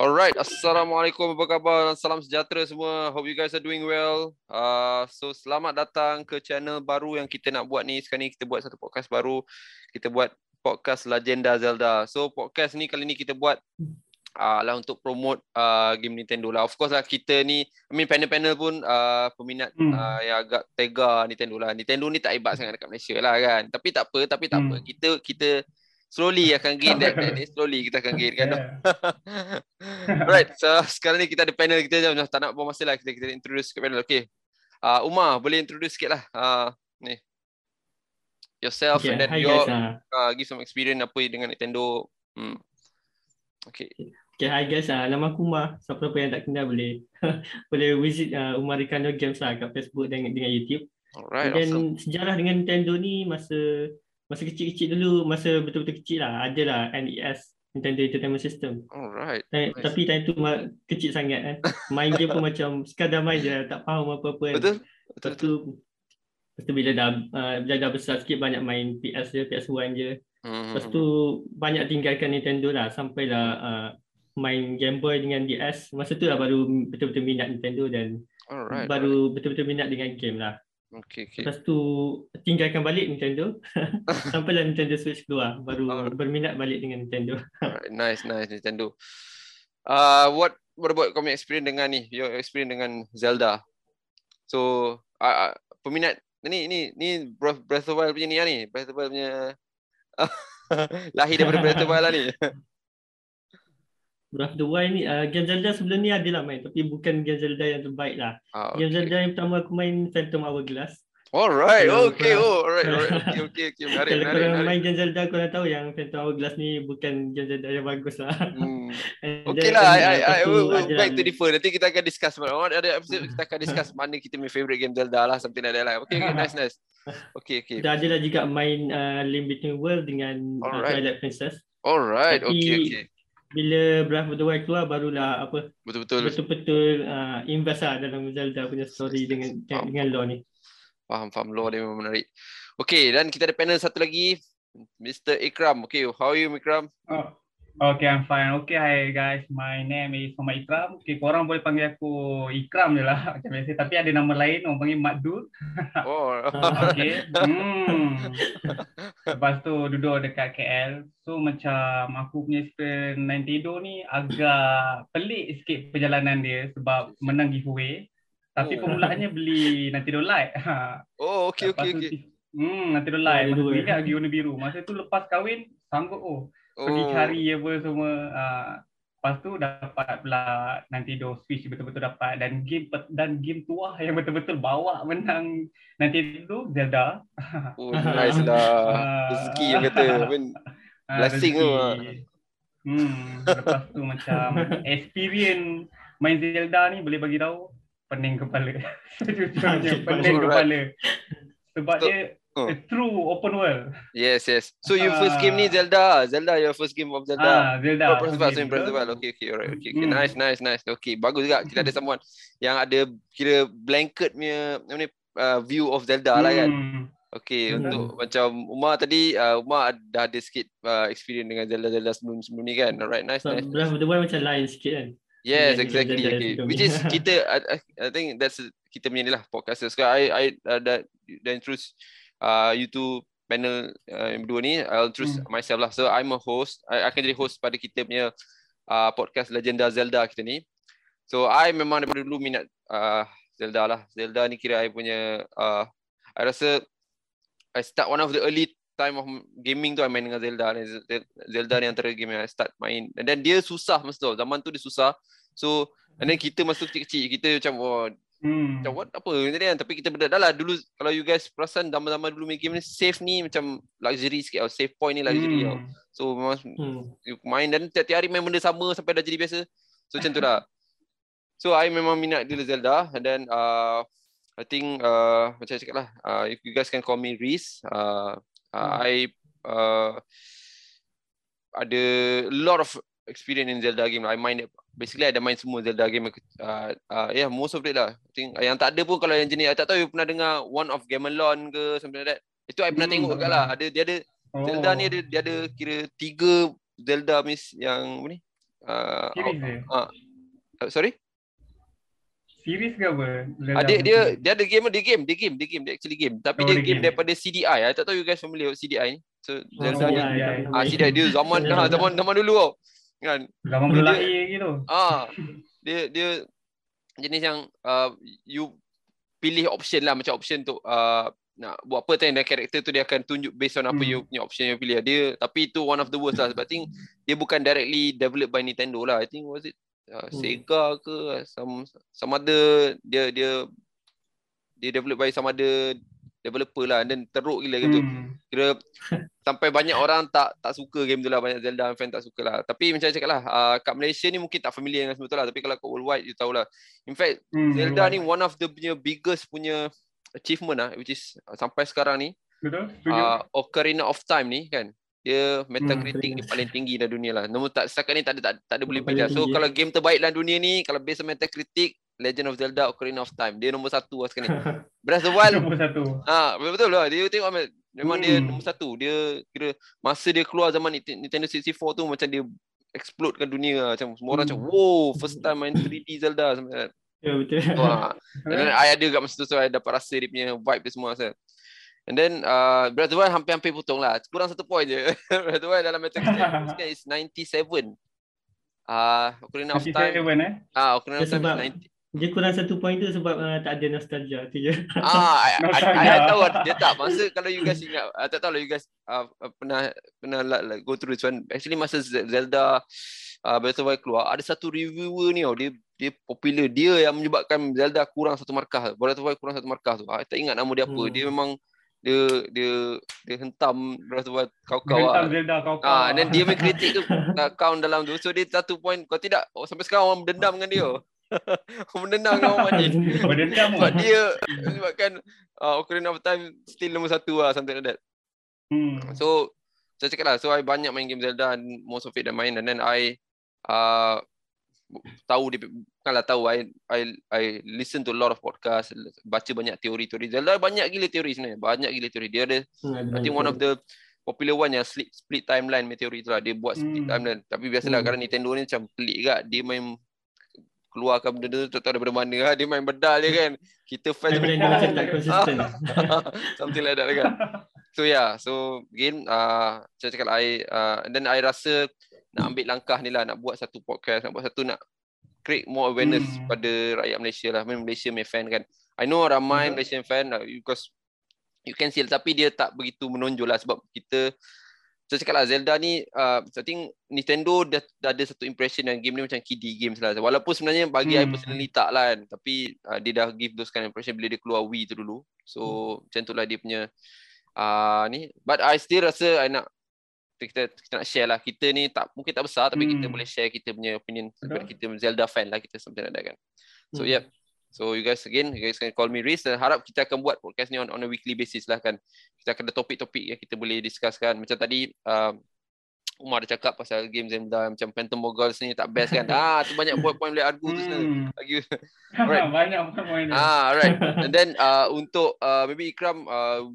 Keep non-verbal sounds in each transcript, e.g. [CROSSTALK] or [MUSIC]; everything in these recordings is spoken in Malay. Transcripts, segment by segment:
Alright, Assalamualaikum, apa khabar? Salam sejahtera semua. Hope you guys are doing well. Uh, so, selamat datang ke channel baru yang kita nak buat ni. Sekarang ni kita buat satu podcast baru. Kita buat podcast Legenda Zelda. So, podcast ni kali ni kita buat uh, lah untuk promote uh, game Nintendo lah. Of course lah kita ni, I mean panel-panel pun uh, peminat hmm. uh, yang agak tega Nintendo lah. Nintendo ni tak hebat sangat dekat Malaysia lah kan. Tapi tak apa, tapi tak hmm. apa. Kita kita slowly akan gain that, [LAUGHS] that, that slowly kita akan gain kan. Yeah. [LAUGHS] right, so sekarang ni kita ada panel kita jom tak nak buang masa lah kita kita introduce ke panel. Okay. Uh, Umar boleh introduce sikit lah. Uh, ni. Yourself okay. and then Hi your guys, uh. Uh, give some experience apa dengan Nintendo. Hmm. Okay. Okay, hi guys. Uh, nama aku Umar. Siapa-siapa yang tak kenal boleh [LAUGHS] boleh visit uh, Umar Ricardo Games lah kat Facebook dan dengan YouTube. Alright, Dan awesome. sejarah dengan Nintendo ni masa masa kecil-kecil dulu, masa betul-betul kecil lah, ada lah NES, Nintendo Entertainment System. Alright. Nice. Tapi time tu kecil sangat kan. Main game pun [LAUGHS] macam sekadar main je, tak faham apa-apa kan. Betul. Lepas tu, lepas tu bila dah, uh, bila dah besar sikit banyak main PS je, PS1 je. Mm-hmm. Lepas tu banyak tinggalkan Nintendo lah sampailah uh, main Game Boy dengan DS. Masa tu lah baru betul-betul minat Nintendo dan Alright. baru betul-betul minat dengan game lah. Okay, okay. Lepas tu tinggalkan balik Nintendo [LAUGHS] sampailah Nintendo Switch keluar baru oh. berminat balik dengan Nintendo. Nice, nice Nintendo. Uh, what what about kau experience dengan ni? Your experience dengan Zelda. So, uh, uh, peminat ni ni ni Breath of the Wild punya ni ni, Breath of the Wild punya [LAUGHS] lahir daripada Breath of the Wild lah ni. [LAUGHS] Breath of the Wild ni uh, game Zelda sebelum ni ada lah main tapi bukan game Zelda yang terbaik lah. Ah, okay. Game Zelda yang pertama aku main Phantom Hourglass. Alright, so, okay, oh, alright, alright, [LAUGHS] okay, okay, okay, menarik, Kalau menarik, korang main game Zelda, korang tahu yang Phantom Hourglass ni bukan game Zelda yang bagus lah. Hmm. [LAUGHS] okay lah, I, I, I, I will back to differ. Nanti kita akan discuss, ada episode kita akan discuss [LAUGHS] mana kita main favorite game Zelda lah, something like that lah. Okay, okay, nice, nice. Okay, okay. Dah ada lah juga main uh, Link Between World dengan uh, Twilight Princess. Alright, Tapi, okay, okay bila Breath of the Wild keluar barulah apa betul-betul betul-betul uh, invest lah dalam Zelda punya story dengan faham. dengan lore ni. Faham faham lore dia memang menarik. Okay dan kita ada panel satu lagi Mr. Ikram. Okay, how are you Ikram? Oh, Okay, I'm fine. Okay, hi guys. My name is Muhammad Ikram. Okay, korang boleh panggil aku Ikram je lah. [LAUGHS] Macam biasa. Tapi ada nama lain, orang panggil Madul. [LAUGHS] Oh. okay. Hmm. [LAUGHS] Lepas tu duduk dekat KL. So macam aku punya experience Nintendo ni agak pelik sikit perjalanan dia sebab menang giveaway. Tapi oh. permulaannya beli Nintendo Lite. oh, okay, okay, okay. Hmm, Nintendo Lite. Masa tu ingat lagi warna biru. Masa tu lepas kahwin, sanggup oh pergi oh. cari apa semua. Uh, lepas tu dapat pula nanti do switch betul-betul dapat. Dan game dan game tua yang betul-betul bawa menang. Nanti tu Zelda. Oh nice lah ah. rezeki yang kata pun. Ah, blessing tu. hmm lepas tu macam experience main Zelda ni boleh bagi tahu pening kepala. [LAUGHS] Sejujurnya pening kepala. Sebab dia Oh. A true open world. Yes, yes. So your first game ni Zelda. Zelda your first game of Zelda. Ah, Zelda. Oh, first of all, so impressive. Okay, okay, alright. Okay, okay. Hmm. Nice, nice, nice. Okay, bagus juga. Kita ada someone yang ada kira blanket punya ni uh, view of Zelda hmm. lah kan. Hmm. Okay, hmm. untuk macam Umar tadi, uh, Umar dah ada sikit uh, experience dengan Zelda-Zelda sebelum-sebelum ni kan. Alright, nice, so, nice. Breath of the Wild macam lain sikit kan. Yes, exactly. Okay. Which is kita, I, I think that's kita punya ni lah podcast. Sekarang I, I uh, dah, dah introduce uh, you two panel uh, yang berdua ni I'll introduce hmm. myself lah. So I'm a host. I akan jadi host pada kita punya uh, podcast Legenda Zelda kita ni. So I memang daripada dulu minat uh, Zelda lah. Zelda ni kira I punya uh, I rasa I start one of the early time of gaming tu I main dengan Zelda ni. Zelda ni antara game yang I start main. And then dia susah masa tu zaman tu dia susah. So and then kita masa kecil-kecil kita macam oh, Hmm. Macam what apa tadi kan tapi kita benda dah lah dulu kalau you guys perasan zaman-zaman dulu main game ni save ni macam luxury sikit tau. Save point ni luxury hmm. tau. So memang hmm. you main dan tiap-tiap hari main benda sama sampai dah jadi biasa. So macam tu lah. So I memang minat dulu Zelda and then uh, I think uh, macam cakap lah uh, if you guys can call me Reese uh, uh, hmm. I uh, ada a lot of experience in Zelda game. I main basically ada main semua Zelda game uh, uh, yeah most of it lah I think yang tak ada pun kalau yang jenis I tak tahu you pernah dengar One of Gamelon ke something like that itu I pernah hmm, tengok juga lah ada dia ada oh. Zelda ni ada dia ada kira tiga Zelda miss yang apa ni uh, Series uh, uh, sorry Series ke apa? Ah, dia, dia, dia ada game, dia game, dia game, dia game, dia actually game. Tapi oh, dia, game, game daripada CDI. I tak tahu you guys familiar with CDI ni. So, oh, Zelda ni. Ah, CDI dia zaman dah [LAUGHS] [LAUGHS] zaman zaman dulu tau. Kan? Zaman belum lahir gitu. Ah. Dia dia jenis yang uh, you pilih option lah macam option tu uh, nak buat apa tadi dan karakter tu dia akan tunjuk based on apa hmm. you punya option yang pilih dia tapi itu one of the worst lah sebab I think dia bukan directly developed by Nintendo lah I think was it uh, Sega ke some some other dia dia dia develop by some other developer lah dan teruk gila gitu. Hmm. Kira sampai banyak orang tak tak suka game tu lah banyak Zelda fan tak suka lah. Tapi macam cakap lah uh, kat Malaysia ni mungkin tak familiar dengan semua tu lah tapi kalau kat worldwide you tahu lah. In fact hmm, Zelda worldwide. ni one of the punya biggest punya achievement lah which is uh, sampai sekarang ni. Betul. Uh, Ocarina of Time ni kan dia metacritic hmm, dia paling tinggi dalam dunia lah. Nombor tak setakat ni tak ada tak, tak ada boleh pindah. So kalau game terbaik dalam dunia ni kalau based on metacritic Legend of Zelda Ocarina of Time dia nombor satu lah sekarang ni. [LAUGHS] Breath of the Wild nombor satu. Ha, betul lah. Dia tengok memang hmm. dia nombor satu. Dia kira masa dia keluar zaman Nintendo 64 tu macam dia explode kan dunia lah. Macam semua orang hmm. macam wow first time main 3D Zelda sampai Ya betul. So, ha. I ada kat masa tu so I dapat rasa dia punya vibe dia semua rasa. And then uh, Breath of the Wild hampir-hampir potong lah. Kurang satu point je. [LAUGHS] Breath of the Wild dalam Metacritic [LAUGHS] is 97. Ah, uh, Ocarina of Time. 97 eh? Ah, Ocarina of Time is 90. Dia kurang satu point tu sebab uh, tak ada nostalgia tu je. Ah, I, I, I, I, tahu dia tak. Masa kalau you guys ingat, I tak tahu lah you guys uh, pernah pernah like, go through this one. Actually masa Zelda uh, Breath of the Wild keluar, ada satu reviewer ni oh, dia dia popular. Dia yang menyebabkan Zelda kurang satu markah. Breath of the Wild kurang satu markah tu. Ah, tak ingat nama dia apa. Hmm. Dia memang dia dia dia hentam rasa buat kau-kau hentam Zelda kau-kau ah dan dia main kritik tu account dalam tu so dia satu point kau tidak oh, sampai sekarang orang berdendam dengan dia dengan orang ni berdendam sebab dia sebabkan uh, Ocarina of Time still nombor satu lah something like that. Hmm. so saya cakap lah so I banyak main game Zelda and most of it dah main and then I uh, tahu dia bukanlah tahu I, I I listen to a lot of podcast baca banyak teori-teori. Zelda banyak gila teori sebenarnya banyak gila teori. Dia ada hmm, I think one of the popular one yang split, split timeline teori tu lah. Dia buat split hmm. timeline. Tapi biasalah hmm. kadang Nintendo ni macam pelik juga. Dia main keluarkan benda tu tak tahu daripada mana? Lah. dia main bedal je kan? Kita fans macam tak konsisten [LAUGHS] something like that kan? So yeah so again uh, saya cakap I uh, and then I rasa nak ambil langkah ni lah. Nak buat satu podcast nak buat satu nak create more awareness hmm. pada rakyat Malaysia lah. Main Malaysia main fan kan? I know ramai hmm. Malaysian fan because you can see tapi dia tak begitu menonjol lah sebab kita saya cakap lah Zelda ni uh, I think Nintendo dah, dah ada satu impression yang game ni macam kiddie games lah walaupun sebenarnya bagi hmm. I personally tak lah kan tapi uh, dia dah give those kind of impression bila dia keluar Wii tu dulu so hmm. macam tu lah dia punya uh, ni but I still rasa I nak kita, kita nak share lah kita ni tak mungkin tak besar tapi hmm. kita boleh share kita punya opinion sebab kita Zelda fan lah kita something like that kan so hmm. yeah so you guys again you guys can call me Riz dan harap kita akan buat podcast ni on, on a weekly basis lah kan kita akan ada topik-topik yang kita boleh discusskan macam tadi um, Umar dah cakap pasal game Zelda macam Phantom Goggles ni tak best kan [LAUGHS] ah tu banyak point-point boleh argue tu hmm. lagi [LAUGHS] alright banyak point ah alright [LAUGHS] and then uh, untuk uh, maybe Ikram uh,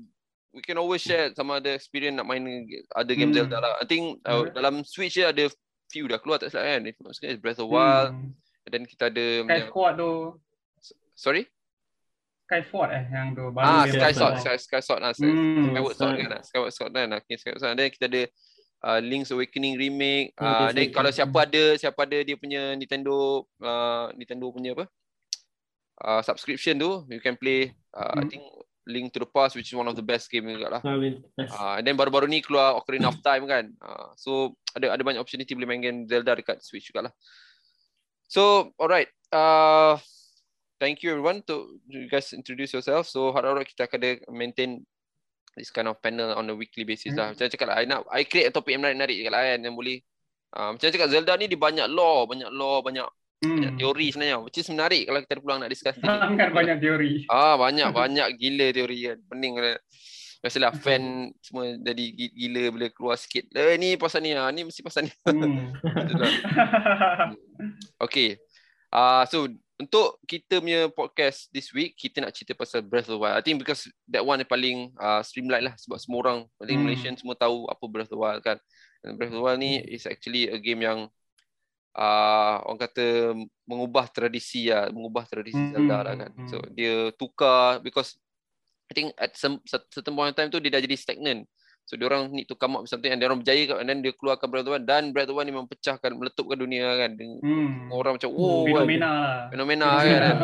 we can always share sama ada experience nak main ada game hmm. Zelda lah. I think uh, hmm. dalam Switch je ada few dah keluar tak salah kan. If not Breath of the Wild. Hmm. then kita ada Sky Sword tu. Sorry? Sky Sword eh yang tu baru ah, Sky Sword, Sky, Sky Sword lah. Hmm. Skyward Sword kan. Skyward Sword kan. Okay, Skyward Sword. Then kita ada uh, Link's Awakening remake. Uh, then kalau siapa ada siapa ada dia punya Nintendo uh, Nintendo punya apa? Uh, subscription tu you can play uh, hmm. I think Link to the Past which is one of the best game juga lah. Uh, and then baru-baru ni keluar Ocarina of Time kan. Uh, so ada ada banyak opportunity boleh main game Zelda dekat Switch juga lah. So alright. Uh, thank you everyone to you guys introduce yourself. So harap-harap kita akan ada maintain this kind of panel on a weekly basis lah. hmm. lah. Macam cakap lah, I, nak, I create a topic yang menarik-menarik lah kan yang boleh. Uh, macam cakap Zelda ni di banyak law, banyak law, banyak Hmm. Banyak teori sebenarnya. Which is menarik kalau kita pulang nak discuss. Sangat [LAUGHS] banyak teori. Ah, banyak banyak gila teori kan. Pening kan. Biasalah fan semua jadi gila bila keluar sikit. Eh ni pasal ni ah, ni mesti pasal ni. Hmm. [LAUGHS] [LAUGHS] okay. Ah uh, so untuk kita punya podcast this week kita nak cerita pasal Breath of the Wild. I think because that one yang paling uh, streamline lah sebab semua orang paling hmm. Malaysian semua tahu apa Breath of the Wild kan. And Breath of the Wild ni is actually a game yang uh, orang kata mengubah tradisi lah, mengubah tradisi mm-hmm. Zelda lah kan. So dia tukar because I think at some certain point in time tu dia dah jadi stagnant. So dia orang need to come up with something and dia orang berjaya and then dia keluarkan Breath of the Wild dan Breath of the Wild ni mempecahkan meletupkan dunia kan. Hmm. Orang macam oh fenomena kan. lah. [LAUGHS] Fenomena kan.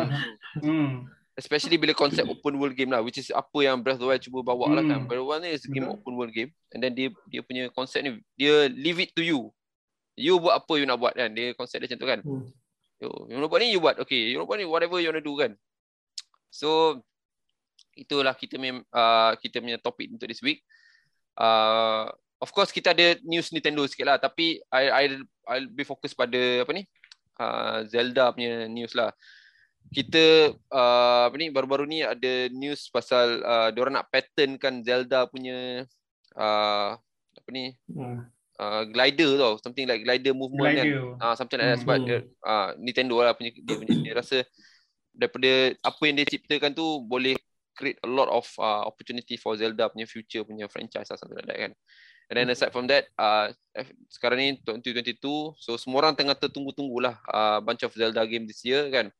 hmm. Especially bila konsep open world game lah which is apa yang Breath of the Wild cuba bawa hmm. lah kan. Hmm. Breath of the Wild ni is game hmm. open world game and then dia dia punya konsep ni dia leave it to you. You buat apa you nak buat kan. Dia konsep dia macam tu kan. Hmm. Yo, you nak buat ni you buat. Okay, you nak buat ni whatever you want to do kan. So itulah kita punya uh, kita punya topik untuk this week uh, of course kita ada news Nintendo sikit lah tapi I I I'll be fokus pada apa ni uh, Zelda punya news lah kita uh, apa ni baru-baru ni ada news pasal uh, diorang nak patentkan Zelda punya uh, apa ni hmm. uh, glider tau something like glider movement kan. glider. kan uh, something like that sebab hmm. dia, uh, Nintendo lah punya dia punya dia rasa daripada apa yang dia ciptakan tu boleh create a lot of uh, opportunity for Zelda punya future punya franchise lah something like that kan. And then aside from that, uh, sekarang ni 2022, so semua orang tengah tertunggu-tunggu lah uh, bunch of Zelda game this year kan.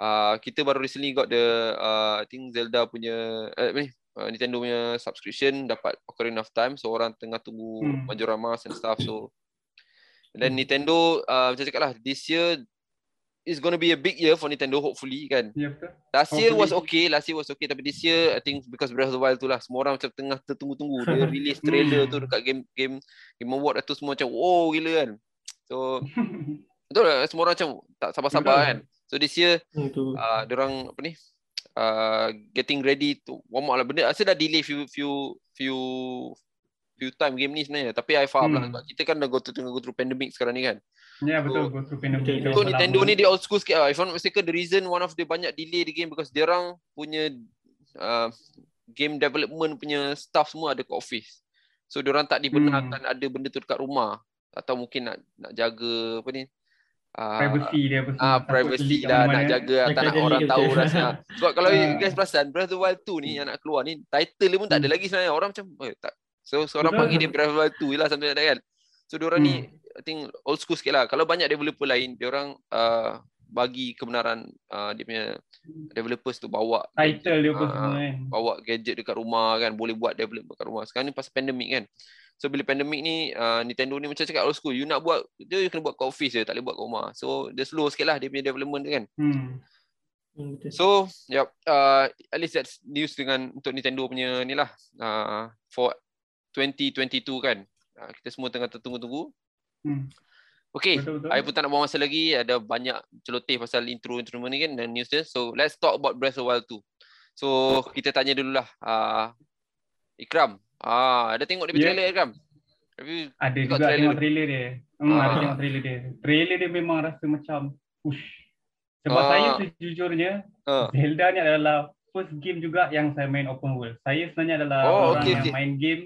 Uh, kita baru recently got the, uh, I think Zelda punya, eh, ni, uh, Nintendo punya subscription dapat Ocarina of Time. So orang tengah tunggu hmm. Majora Mask and stuff. So, and then Nintendo, uh, macam cakap lah, this year it's going to be a big year for Nintendo hopefully kan. Ya betul. Last year was okay, last year was okay tapi this year I think because Breath of the Wild tu lah semua orang macam tengah tertunggu-tunggu dia [LAUGHS] release trailer tu dekat game game game award tu semua macam wow gila kan. So [LAUGHS] betul lah semua orang macam tak sabar-sabar kan. So this year uh, dia orang apa ni uh, getting ready to warm up lah benda asal dah delay few few few few time game ni sebenarnya tapi I faham lah hmm. lah sebab kita kan dah go through, tengah go through pandemic sekarang ni kan. Ya yeah, betul, go through pandemic. So, Nintendo ni dia old school sikit lah. If I'm mistaken, the reason one of the banyak delay di game because dia orang punya uh, game development punya staff semua ada kat office. So dia orang tak dibenarkan hmm. ada benda tu dekat rumah atau mungkin nak nak jaga apa ni? Uh, privacy dia apa Ah, privacy dah nak jaga lah, tak nak orang tahu [LAUGHS] rasa. Sebab kalau uh. guys perasan Breath of the Wild 2 ni yang nak keluar ni title dia pun tak ada hmm. lagi sebenarnya. Orang macam eh, tak. So seorang panggil dia Breath of the Wild 2 je lah sampai ada kan. So dia orang hmm. ni I think old school sikit lah. Kalau banyak developer lain, dia orang uh, bagi kebenaran uh, dia punya developers tu bawa title dia pun uh, semua kan. Bawa gadget dekat rumah kan, boleh buat development dekat rumah. Sekarang ni pasal pandemik kan. So bila pandemik ni, uh, Nintendo ni macam cakap old school. You nak buat, dia kena buat kat office je, tak boleh buat kat rumah. So dia slow sikit lah dia punya development tu kan. Hmm. hmm so, yep, uh, at least that's news dengan untuk Nintendo punya ni lah. Uh, for 2022 kan. Uh, kita semua tengah tertunggu-tunggu. Hmm. Okay, saya pun tak nak buang masa lagi. Ada banyak celoteh pasal intro intro ni kan dan news dia. So let's talk about Breath of Wild 2. So kita tanya dululah. Uh, Ikram. Ah, ada tengok dia yeah. trailer Ikram? Ada juga trailer. tengok trailer dia. Hmm, ah. ada tengok trailer dia. Trailer dia memang rasa macam push. Sebab ah. saya sejujurnya, ah. Zelda ni adalah first game juga yang saya main open world. Saya sebenarnya adalah oh, orang okay, yang okay. main game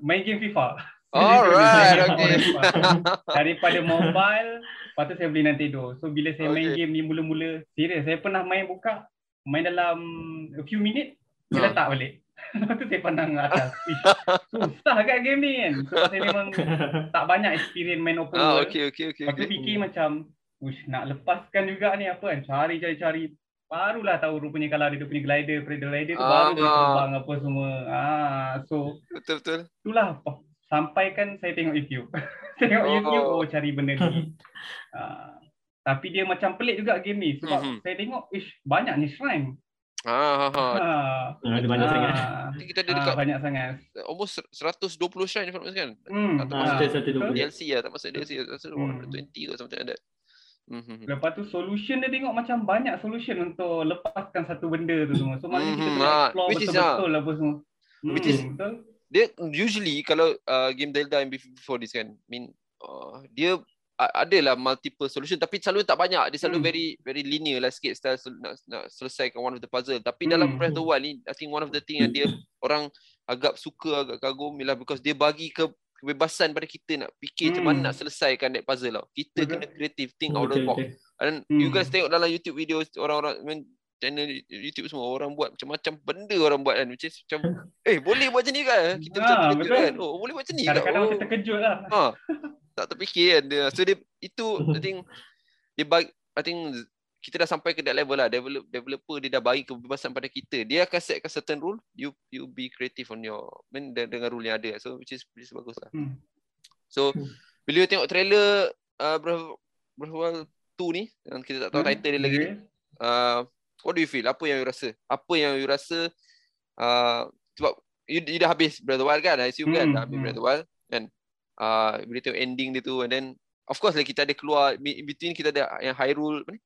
main game FIFA. Alright, okay. [LAUGHS] Daripada mobile, lepas tu saya beli Nintendo. So bila saya main okay. game ni mula-mula, serius saya pernah main buka, main dalam a few minit, saya huh. letak balik. [LAUGHS] Lepas tu saya pandang atas. [LAUGHS] Susah kat game ni kan. So saya memang tak banyak experience main open ah, world. Okay, okay, okay, lepas tu okay. fikir macam, Ush, nak lepaskan juga ni apa kan. Cari-cari-cari. Barulah tahu rupanya kalau ada dia punya glider, predator glider tu ah, baru dia terbang apa semua. Ah, so, betul-betul. Itulah sampai kan saya tengok YouTube. [LAUGHS] tengok oh. YouTube oh cari benda ni. uh, tapi dia macam pelik juga game ni sebab mm-hmm. saya tengok ish banyak ni shrine. Ah, ha, ha. Uh, ada banyak uh, sangat. Kita ada dekat uh, banyak sangat. Almost 120 shrine kan? Hmm. Tak masuk uh, DLC lah, tak masuk DLC. Rasa hmm. 120 ke something like that. Mm-hmm. Lepas tu solution dia tengok macam banyak solution untuk lepaskan satu benda tu semua. So maknanya mm-hmm. kita kena explore betul-betul lah apa semua. Which is, betul? Dia usually kalau uh, game Zelda yang before this kan mean uh, dia uh, adalah multiple solution tapi selalu tak banyak dia selalu hmm. very very linear lah sikit style nak, nak selesaikan one of the puzzle tapi hmm. dalam Breath of the Wild ni I think one of the thing yang dia [COUGHS] orang agak suka agak kagum ialah because dia bagi ke kebebasan pada kita nak fikir hmm. macam mana hmm. nak selesaikan that puzzle tau kita okay. kena creative think out of the box and hmm. you guys tengok dalam YouTube video orang-orang channel YouTube semua orang buat macam-macam benda orang buat kan which is macam [LAUGHS] eh boleh buat macam ni kan? Kita ha, macam terkejut kan? Oh boleh buat macam ni kadang-kadang oh. macam terkejut lah. Ha. tak terfikir kan dia. So dia itu I think dia bagi I think kita dah sampai ke that level lah. Develop, developer dia dah bagi kebebasan pada kita. Dia akan set certain rule. You you be creative on your main dengan rule yang ada. So which is which is bagus lah. Hmm. so hmm. bila you tengok trailer uh, Breath 2 ni yang kita tak tahu hmm. title dia lagi. Uh, what do you feel? Apa yang you rasa? Apa yang you rasa uh, sebab you, you dah habis Breath of Wild kan? I assume kan? Hmm. dah habis hmm. Breath of Wild kan? Uh, bila tengok ending dia tu and then of course lah kita ada keluar in between kita ada yang Hyrule apa ni?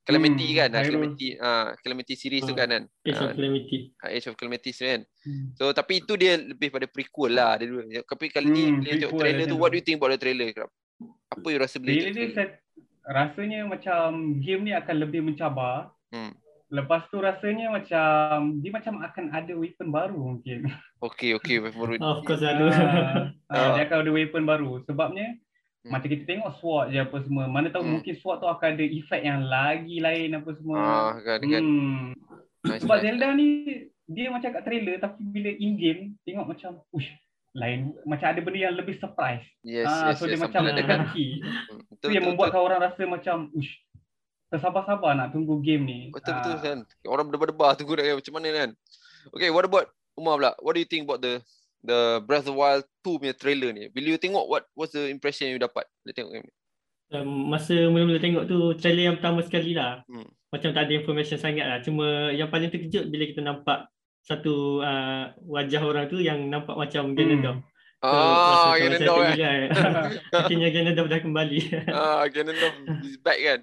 Calamity hmm, kan? Hyrule. Calamity ah uh, Calamity series uh, tu ah, kan kan? Age of Calamity. Age of Calamity kan? Hmm. so tapi itu dia lebih pada prequel lah dia dulu tapi kali hmm, ni bila tengok trailer tu what do you think about the trailer apa you rasa bila trailer ni rasanya macam game ni akan lebih mencabar hmm. Lepas tu rasanya macam dia macam akan ada weapon baru mungkin. Okay, okay. [LAUGHS] Baru. of course ada. Uh, uh, dia akan ada weapon baru. Sebabnya hmm. macam kita tengok SWOT je apa semua. Mana tahu hmm. mungkin SWOT tu akan ada efek yang lagi lain apa semua. Ah, kan, kan. Hmm. Nice, Sebab nice. Zelda ni dia macam kat trailer tapi bila in game tengok macam ush lain macam ada benda yang lebih surprise. Yes, ah, yes, so yes, dia macam dekat key. [LAUGHS] Itu yang membuatkan orang rasa macam ush tersabar-sabar nak tunggu game ni. Betul-betul uh, kan. Orang berdebar-debar tunggu nak macam mana kan. Okay, what about Umar pula? What do you think about the the Breath of the Wild 2 punya trailer ni? Bila you tengok, what what's the impression you dapat bila tengok game ni? Um, masa mula-mula tengok tu trailer yang pertama sekali lah. Hmm. Macam tak ada information sangat lah. Cuma yang paling terkejut bila kita nampak satu uh, wajah orang tu yang nampak macam Ganondorf. Hmm. Ah, Ganondorf kan. [LAUGHS] Akhirnya Ganondorf dah kembali. ah, Ganondorf is back kan.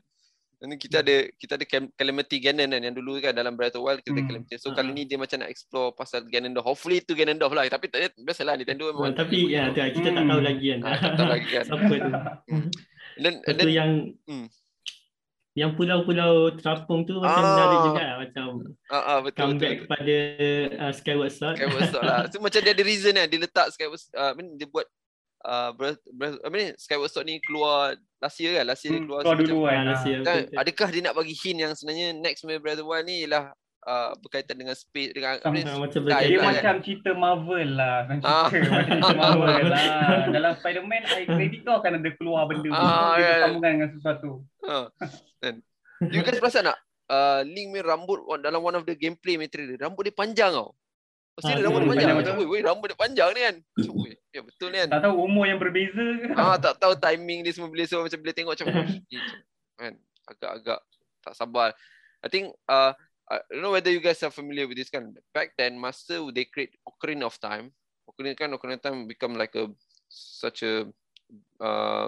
Ini kita ada kita ada Calamity Ganon kan yang dulu kan dalam Breath of the Wild kita hmm. Calamity. So kali ni dia macam nak explore pasal Ganondorf. Hopefully itu Ganondorf lah. Tapi tak biasalah Nintendo memang. Oh, tapi ya tu kita hmm. tak tahu lagi kan. Ah, tak tahu lagi kan. [LAUGHS] Siapa tu? Hmm. Dan itu yang hmm. yang pulau-pulau terapung tu macam ah. menarik juga lah. macam ah, ah, betul, comeback betul, kepada uh, Skyward Sword. Skyward Sword lah. So macam dia ada reason kan dia letak Skyward uh, dia buat uh, breath, breath, apa ni Skyward Sword ni keluar last year kan last year hmm, keluar, keluar dulu kan, last year, kan adakah dia nak bagi hint yang sebenarnya next Breath of the Wild ni ialah uh, berkaitan dengan space dengan Sama, apa macam dia, dia kan? macam cerita Marvel lah kan cerita ah. [LAUGHS] cerita Marvel lah [LAUGHS] dalam Spider-Man I credit kau akan ada keluar benda ah, dia yeah. sambungkan dengan sesuatu ah. you guys perasan tak uh, Link punya rambut dalam one of the gameplay material rambut dia panjang tau Pasti ah, rambut dia panjang. Macam, woi, rambut dia panjang ni kan. Macam, ya betul ni kan. Tak tahu umur yang berbeza ke. Ah, tak tahu timing dia semua bila so macam bila tengok macam kan agak-agak tak sabar. I think uh, I don't know whether you guys are familiar with this kan. Back then masa they create Ocarina of Time, Ocarina kan Ocarina of Time become like a such a uh,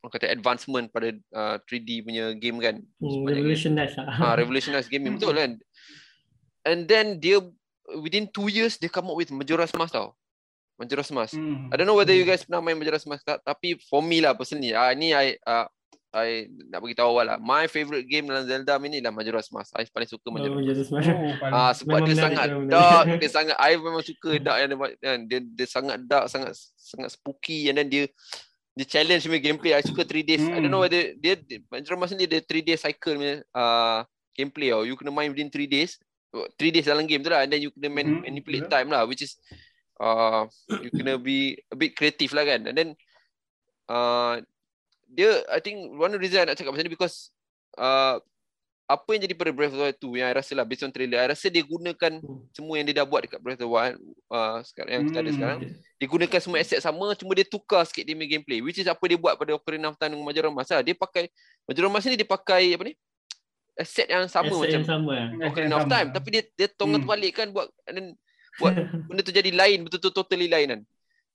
orang kata advancement pada uh, 3D punya game kan. Hmm, revolutionize lah. Ah, revolutionize game [LAUGHS] betul kan. And then dia within two years dia come up with Majora's Mask tau. Majora's Mask. Hmm. I don't know whether you guys pernah main Majora's Mask tak, tapi for me lah personally, ah uh, ni I uh, I nak bagi tahu awal lah. My favorite game dalam Zelda ni lah Majora's Mask. I paling suka Majora's, oh, Mask. Oh, ah sebab dia sangat dark, dia sangat I memang suka dark yang dia, dia, dia sangat dark, sangat sangat spooky and then dia dia challenge me gameplay. I suka 3 days. Hmm. I don't know hmm. whether dia, dia Majora's Mask ni dia 3 days cycle punya uh, gameplay tau. You kena main within 3 days. 3 days dalam game tu lah and then you kena man- mm-hmm. manipulate yeah. time lah which is uh, you kena be a bit creative lah kan and then uh, dia I think one of the reason I nak cakap macam ni because uh, apa yang jadi pada Breath of the Wild 2 yang I rasa lah based on trailer I rasa dia gunakan semua yang dia dah buat dekat Breath of the Wild uh, sekarang, yang kita ada hmm. sekarang dia gunakan semua asset sama cuma dia tukar sikit dia gameplay which is apa dia buat pada Ocarina of Time dengan Majora's Mask lah. dia pakai Majora's Mask ni dia pakai apa ni set yang sama asset macam yang sama Ocarina of Time tapi dia dia tongat hmm. balik kan buat then buat [LAUGHS] benda tu jadi lain betul-betul totally lain kan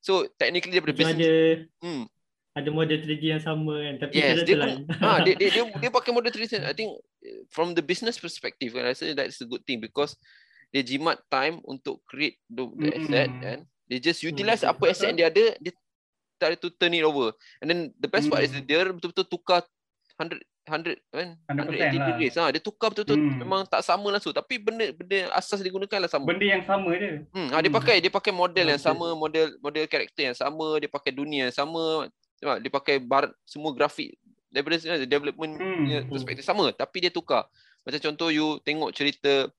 so technically dia pada business ada hmm. ada model 3D yang sama kan tapi yes, dia, lain ha, dia, dia, dia, [LAUGHS] dia pakai model 3D I think from the business perspective kan, I rasa that's a good thing because dia jimat time untuk create the, the hmm. asset kan dia just utilize hmm. apa asset yang dia ada dia try to turn it over and then the best hmm. part is dia betul-betul tukar 100 100 kan? 180 lah. degrees. Ha dia tukar betul-betul. Hmm. memang tak sama langsung tapi benda benda asas digunakanlah sama. Benda yang sama je. Hmm ha, dia hmm. pakai dia pakai model yang sama model model karakter yang sama dia pakai dunia yang sama. Dia pakai bar, semua grafik daripada development hmm. perspektif sama tapi dia tukar. Macam contoh you tengok cerita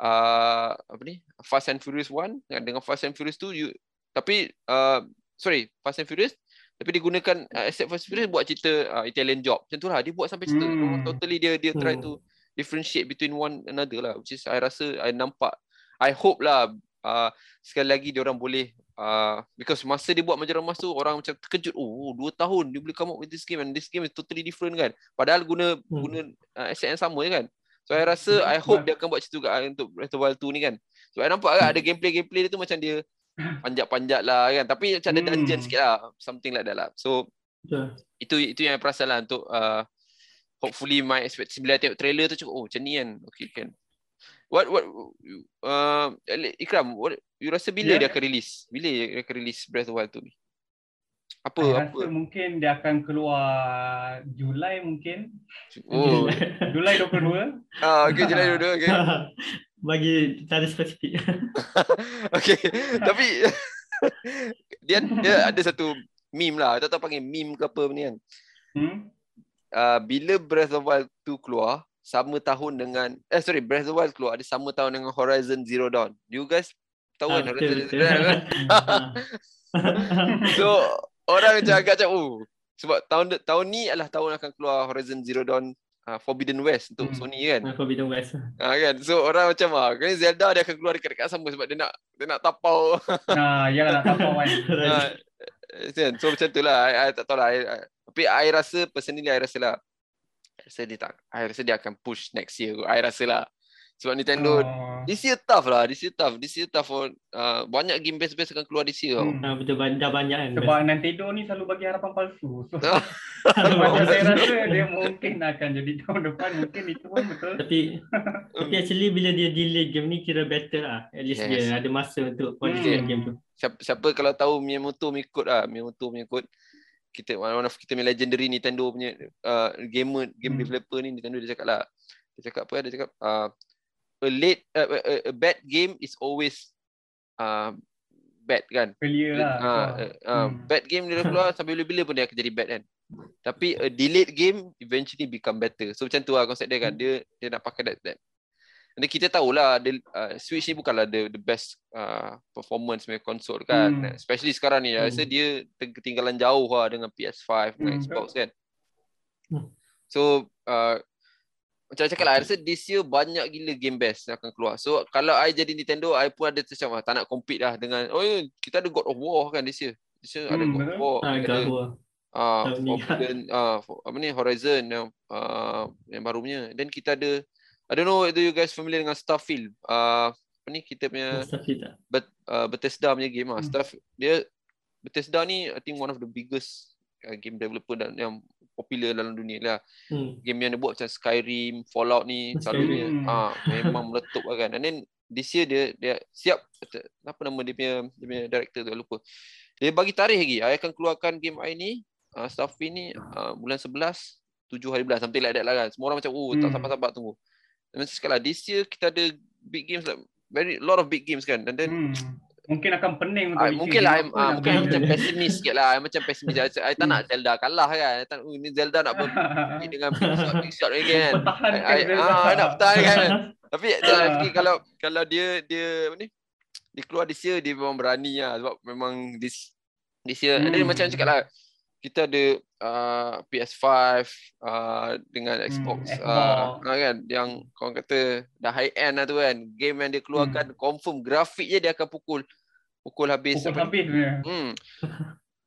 uh, apa ni? Fast and Furious 1 dengan Fast and Furious 2 you tapi uh, sorry Fast and Furious tapi dia gunakan uh, asset for experience buat cerita uh, Italian job macam tu lah dia buat sampai cerita hmm. totally dia dia try hmm. to differentiate between one another lah which is I rasa I nampak I hope lah uh, sekali lagi dia orang boleh uh, because masa dia buat Majora's Mask tu orang macam terkejut oh dua tahun dia boleh come up with this game and this game is totally different kan padahal guna hmm. guna uh, asset yang sama je kan so I rasa hmm. I hope dia akan buat cerita juga untuk Breath Wild 2 ni kan so I nampak hmm. ada gameplay-gameplay dia tu macam dia panjat-panjat lah kan. Tapi macam ada dungeon hmm. sikit lah. Something like that lah. So yeah. itu itu yang perasan lah untuk uh, hopefully my expectation bila tengok trailer tu cukup oh macam ni kan. Okay kan. What what uh, Ikram what, you rasa bila yeah. dia akan release? Bila dia akan release Breath of Wild tu ni? Apa I apa? rasa mungkin dia akan keluar Julai mungkin. Oh. [LAUGHS] Julai 22 ah okey Julai 22 okey [LAUGHS] bagi cara spesifik. [LAUGHS] okay. Tapi [LAUGHS] dia dia ada satu meme lah. Tak tahu panggil meme ke apa ni kan. Hmm? Uh, bila Breath of Wild 2 keluar, sama tahun dengan eh sorry Breath of Wild keluar ada sama tahun dengan Horizon Zero Dawn. You guys tahu kan ah, Horizon Zero Dawn kan? [LAUGHS] so orang macam agak macam oh sebab tahun tahun ni adalah tahun akan keluar Horizon Zero Dawn uh, Forbidden West untuk hmm. Sony kan. Uh, Forbidden West. [LAUGHS] Ah uh, kan. So orang macam ah kan Zelda dia akan keluar dekat-dekat sama sebab dia nak dia nak tapau. [LAUGHS] Ha, ya nak tapau kan. Uh, [LAUGHS] so macam tu lah. I, I tak tahu lah. I, I, tapi I rasa personally I rasa lah. I rasa dia tak. I rasa dia akan push next year. I rasa lah. Sebab Nintendo oh. This year tough lah This year tough This year tough for uh, Banyak game best-best akan keluar this year hmm. tau. Betul dah banyak kan Sebab best. Nintendo ni selalu bagi harapan palsu [LAUGHS] [LAUGHS] So [LAUGHS] Macam saya rasa Dia mungkin akan jadi tahun depan Mungkin itu pun betul Tapi Tapi actually bila dia delay game ni Kira better lah At least yes. dia ada masa untuk Qualify hmm. game tu siapa, siapa kalau tahu Miyamoto mengikut lah Miyamoto mengikut kita one of kita punya legendary Nintendo punya uh, gamer game hmm. developer ni Nintendo dia cakap lah dia cakap apa dia cakap uh, a late uh, a, a bad game is always uh, bad kan failure lah uh, uh, uh, hmm. bad game dia keluar [LAUGHS] sampai bila-bila pun dia akan jadi bad kan tapi a delayed game eventually become better so macam tu lah konsep dia kan dia dia nak pakai that, that. Dan kita tahulah the, uh, Switch ni bukanlah the the best uh, performance punya console kan hmm. especially sekarang ni hmm. rasa dia ketinggalan jauh lah dengan PS5 dengan hmm. Xbox kan hmm. so uh, macam cakap lah, I rasa this year banyak gila game best yang akan keluar. So, kalau I jadi Nintendo, I pun ada macam ah, tak nak compete lah dengan, oh ya, kita ada God of War kan this year. This year hmm, ada God of War. Ah, God of War. Ah, Forbidden, ah, apa ni, Horizon yang, uh, yang baru punya. Then kita ada, I don't know whether you guys familiar dengan Starfield. Ah, apa ni, kita punya Starfield Bet, uh, Bethesda punya game lah. Hmm. Starfield, dia, Bethesda ni, I think one of the biggest uh, game developer dan yang popular dalam dunia lah. Hmm. Game yang dia buat macam Skyrim, Fallout ni selalunya ah ha, memang meletup lah kan. And then this year dia dia siap apa nama dia punya dia punya director tu lupa. Dia bagi tarikh lagi. I akan keluarkan game I ni uh, Stuff ni uh, bulan 11 7 hari bulan something like that lah kan. Semua orang macam oh tak hmm. sabar-sabar tunggu. Dan sekali lah this year kita ada big games like very lot of big games kan. And then hmm mungkin akan pening untuk uh, mungkin lah uh, mungkin macam pesimis sikit lah. Macam pesimis. Saya tak nak Zelda kalah kan. I tak, oh, ni Zelda nak [LAUGHS] pergi dengan big shot, big shot lagi kan [LAUGHS] ah, nak pertahankan kan. [LAUGHS] Tapi uh. kalau kalau dia dia apa ni? Dia keluar this year dia memang berani lah sebab memang this this year hmm. dia macam cakap lah. Kita ada uh, PS5 uh, dengan Xbox, hmm, Xbox. Uh, kan? Yang kau kata dah high end lah tu kan. Game yang dia keluarkan hmm. confirm grafik je dia akan pukul pukul habis pukul habis hmm.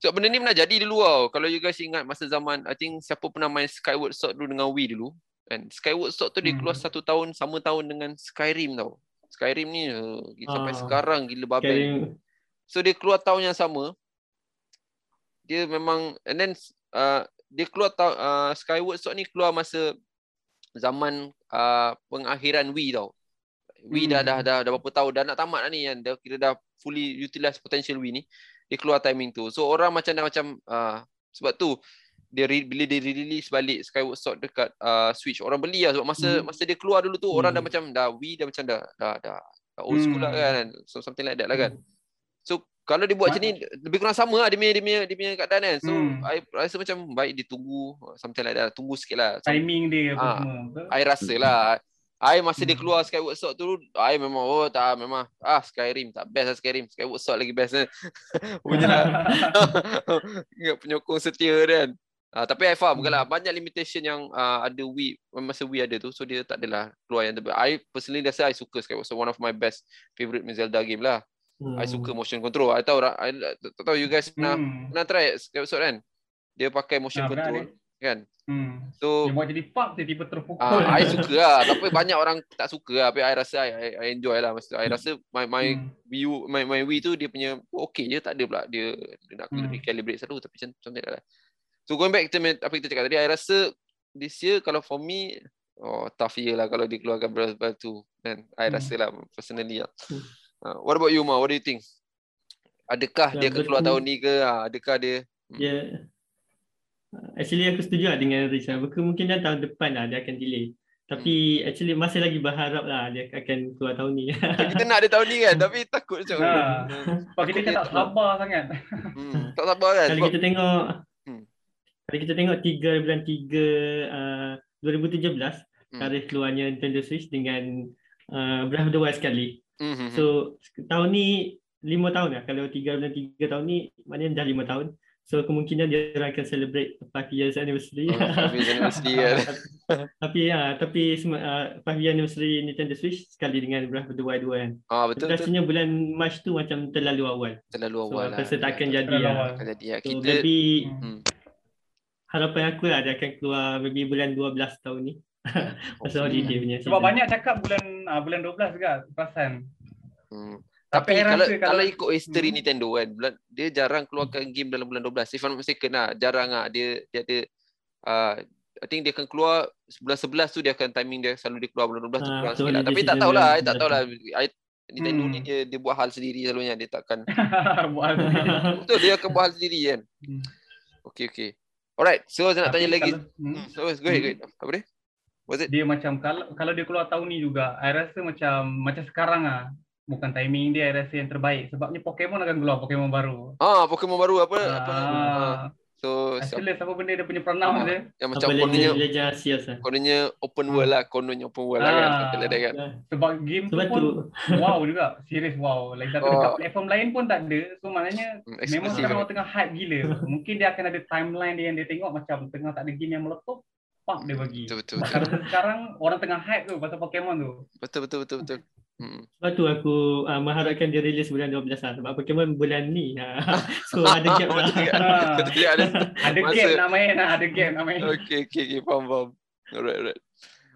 So benda ni pernah jadi dulu tau. Kalau you guys ingat masa zaman I think siapa pernah main Skyward Sword dulu dengan Wii dulu? Kan Skyward Sword tu dia keluar hmm. satu tahun sama tahun dengan Skyrim tau. Skyrim ni uh, sampai uh, sekarang gila babel. So dia keluar tahun yang sama. Dia memang and then uh, dia keluar uh, Skyward Sword ni keluar masa zaman uh, pengakhiran Wii tau. Wii hmm. dah, dah dah dah berapa tahun dah nak tamat dah ni kan. Dah kira dah fully utilize potential Wii ni. Dia keluar timing tu. So orang macam dah macam uh, sebab tu dia re, bila dia release balik Skyward Sword dekat uh, Switch orang beli lah sebab masa hmm. masa dia keluar dulu tu hmm. orang dah macam dah Wii dah macam dah dah dah, dah old school lah hmm. lah kan. So something like that lah kan. Hmm. So kalau dia buat macam ni lebih kurang sama lah dia punya dia punya, dia punya keadaan kan. So hmm. I rasa macam baik ditunggu something like that. Tunggu sikit lah. So, Timing dia apa ha, semua. I rasa lah. I masa hmm. dia keluar Skyward Sword tu, I memang oh tak memang ah Skyrim tak best lah Skyrim. Skyward Sword lagi best lah. [LAUGHS] Punya lah. [LAUGHS] Ingat penyokong setia kan. Uh, tapi I faham hmm. lah banyak limitation yang uh, ada Wii masa Wii ada tu so dia tak adalah keluar yang terbaik. I personally rasa I suka Skyward Sword one of my best favorite Zelda game lah. Hmm. I suka motion control. I tahu I, tak tahu you guys pernah hmm. pernah try Skyward Sword kan? Dia pakai motion nah, control kan. Hmm. So dia buat jadi pub dia tiba terpukul. Ah, I [LAUGHS] suka lah. Tapi banyak orang tak suka lah. Tapi I rasa I, I, enjoy lah. Maksud, I hmm. rasa my my hmm. view my my Wii tu dia punya okay je tak ada pula dia, dia nak hmm. recalibrate selalu tapi macam macam lah. So going back to apa kita cakap tadi, I rasa this year kalau for me oh tough year lah kalau dikeluarkan Breath of tu kan. I hmm. rasa lah personally lah. Hmm. Uh, what about you Ma? What do you think? Adakah ya, dia akan keluar tahun ni ke? Uh, adakah dia? Hmm. Ya. Yeah. Actually aku setuju lah dengan Rizal. Mungkin dah tahun depan lah dia akan delay. Tapi hmm. actually masih lagi berharap lah dia akan keluar tahun ni. [LAUGHS] kita nak ada tahun ni kan tapi takut macam mana. Sebab kita tak sabar sangat. Hmm, tak sabar kan. Kalau kita tengok hmm. kalau kita tengok 3 bulan 3 uh, 2017 hmm. tarikh keluarnya Nintendo Switch dengan uh, Breath of the Wild sekali. Hmm. hmm, hmm. So tahun ni 5 tahun lah. Kalau 3 bulan 3 tahun ni maknanya dah 5 tahun. So kemungkinan dia akan celebrate 5 years anniversary. 5 oh, years anniversary [LAUGHS] kan. tapi ya, tapi uh, 5 years anniversary Nintendo Switch sekali dengan Breath of the Wild 2 kan. Ah betul. Rasanya bulan March tu macam terlalu awal. Terlalu awal. So, lah. rasa tak akan jadi lah. Akan jadi ya. Kita so, maybe hmm. harapan aku lah dia akan keluar maybe bulan 12 tahun ni. [LAUGHS] Pasal holiday punya. Sebab banyak cakap bulan uh, bulan 12 juga perasan. Hmm. Tapi kalau, kalau kalau ikut history hmm. Nintendo kan, dia jarang keluarkan game dalam bulan 12. If I'm mistaken lah, jarang lah. Dia, dia ada, uh, I think dia akan keluar bulan 11 tu dia akan timing dia selalu dia keluar bulan 12 tu ah, kurang sikit lah. Tapi tak tahulah, I tak tahulah. I, Nintendo hmm. ni dia, dia buat hal sendiri selalunya. Dia takkan. [LAUGHS] buat hal sendiri. [LAUGHS] Betul, dia akan buat hal sendiri kan. Hmm. Okay, okay. Alright, so saya nak tanya lagi. Kalau, hmm. hmm. So, go ahead, go ahead. Apa dia? Dia macam kalau kalau dia keluar tahun ni juga, I rasa macam macam sekarang ah bukan timing dia rasa yang terbaik sebabnya Pokemon akan keluar Pokemon baru. Ah, Pokemon baru apa? Ah. apa ah. So, Actually, siapa benda dia punya pronoun ah. dia? Yang macam kononnya kononnya open world lah, kononnya open world lah kan. Ah. kan. Sebab game Sebab tu pun wow juga, serius wow. Lagi satu oh. dekat platform lain pun tak ada. So maknanya hmm, memang sekarang orang tengah hype gila. Mungkin dia akan ada timeline dia yang dia tengok macam tengah tak ada game yang meletup. Pump dia bagi. Betul betul. betul. sekarang orang tengah hype tu pasal Pokemon tu. Betul betul betul betul. Hmm. Sebab tu aku uh, mengharapkan dia release bulan 12 lah. Sebab Pokemon bulan ni. Ha. [LAUGHS] So ada gap lah. ada, ada gap nak main lah. Ada gap nak [LAUGHS] main. Okay, okay, okay. Faham, faham. Alright, alright.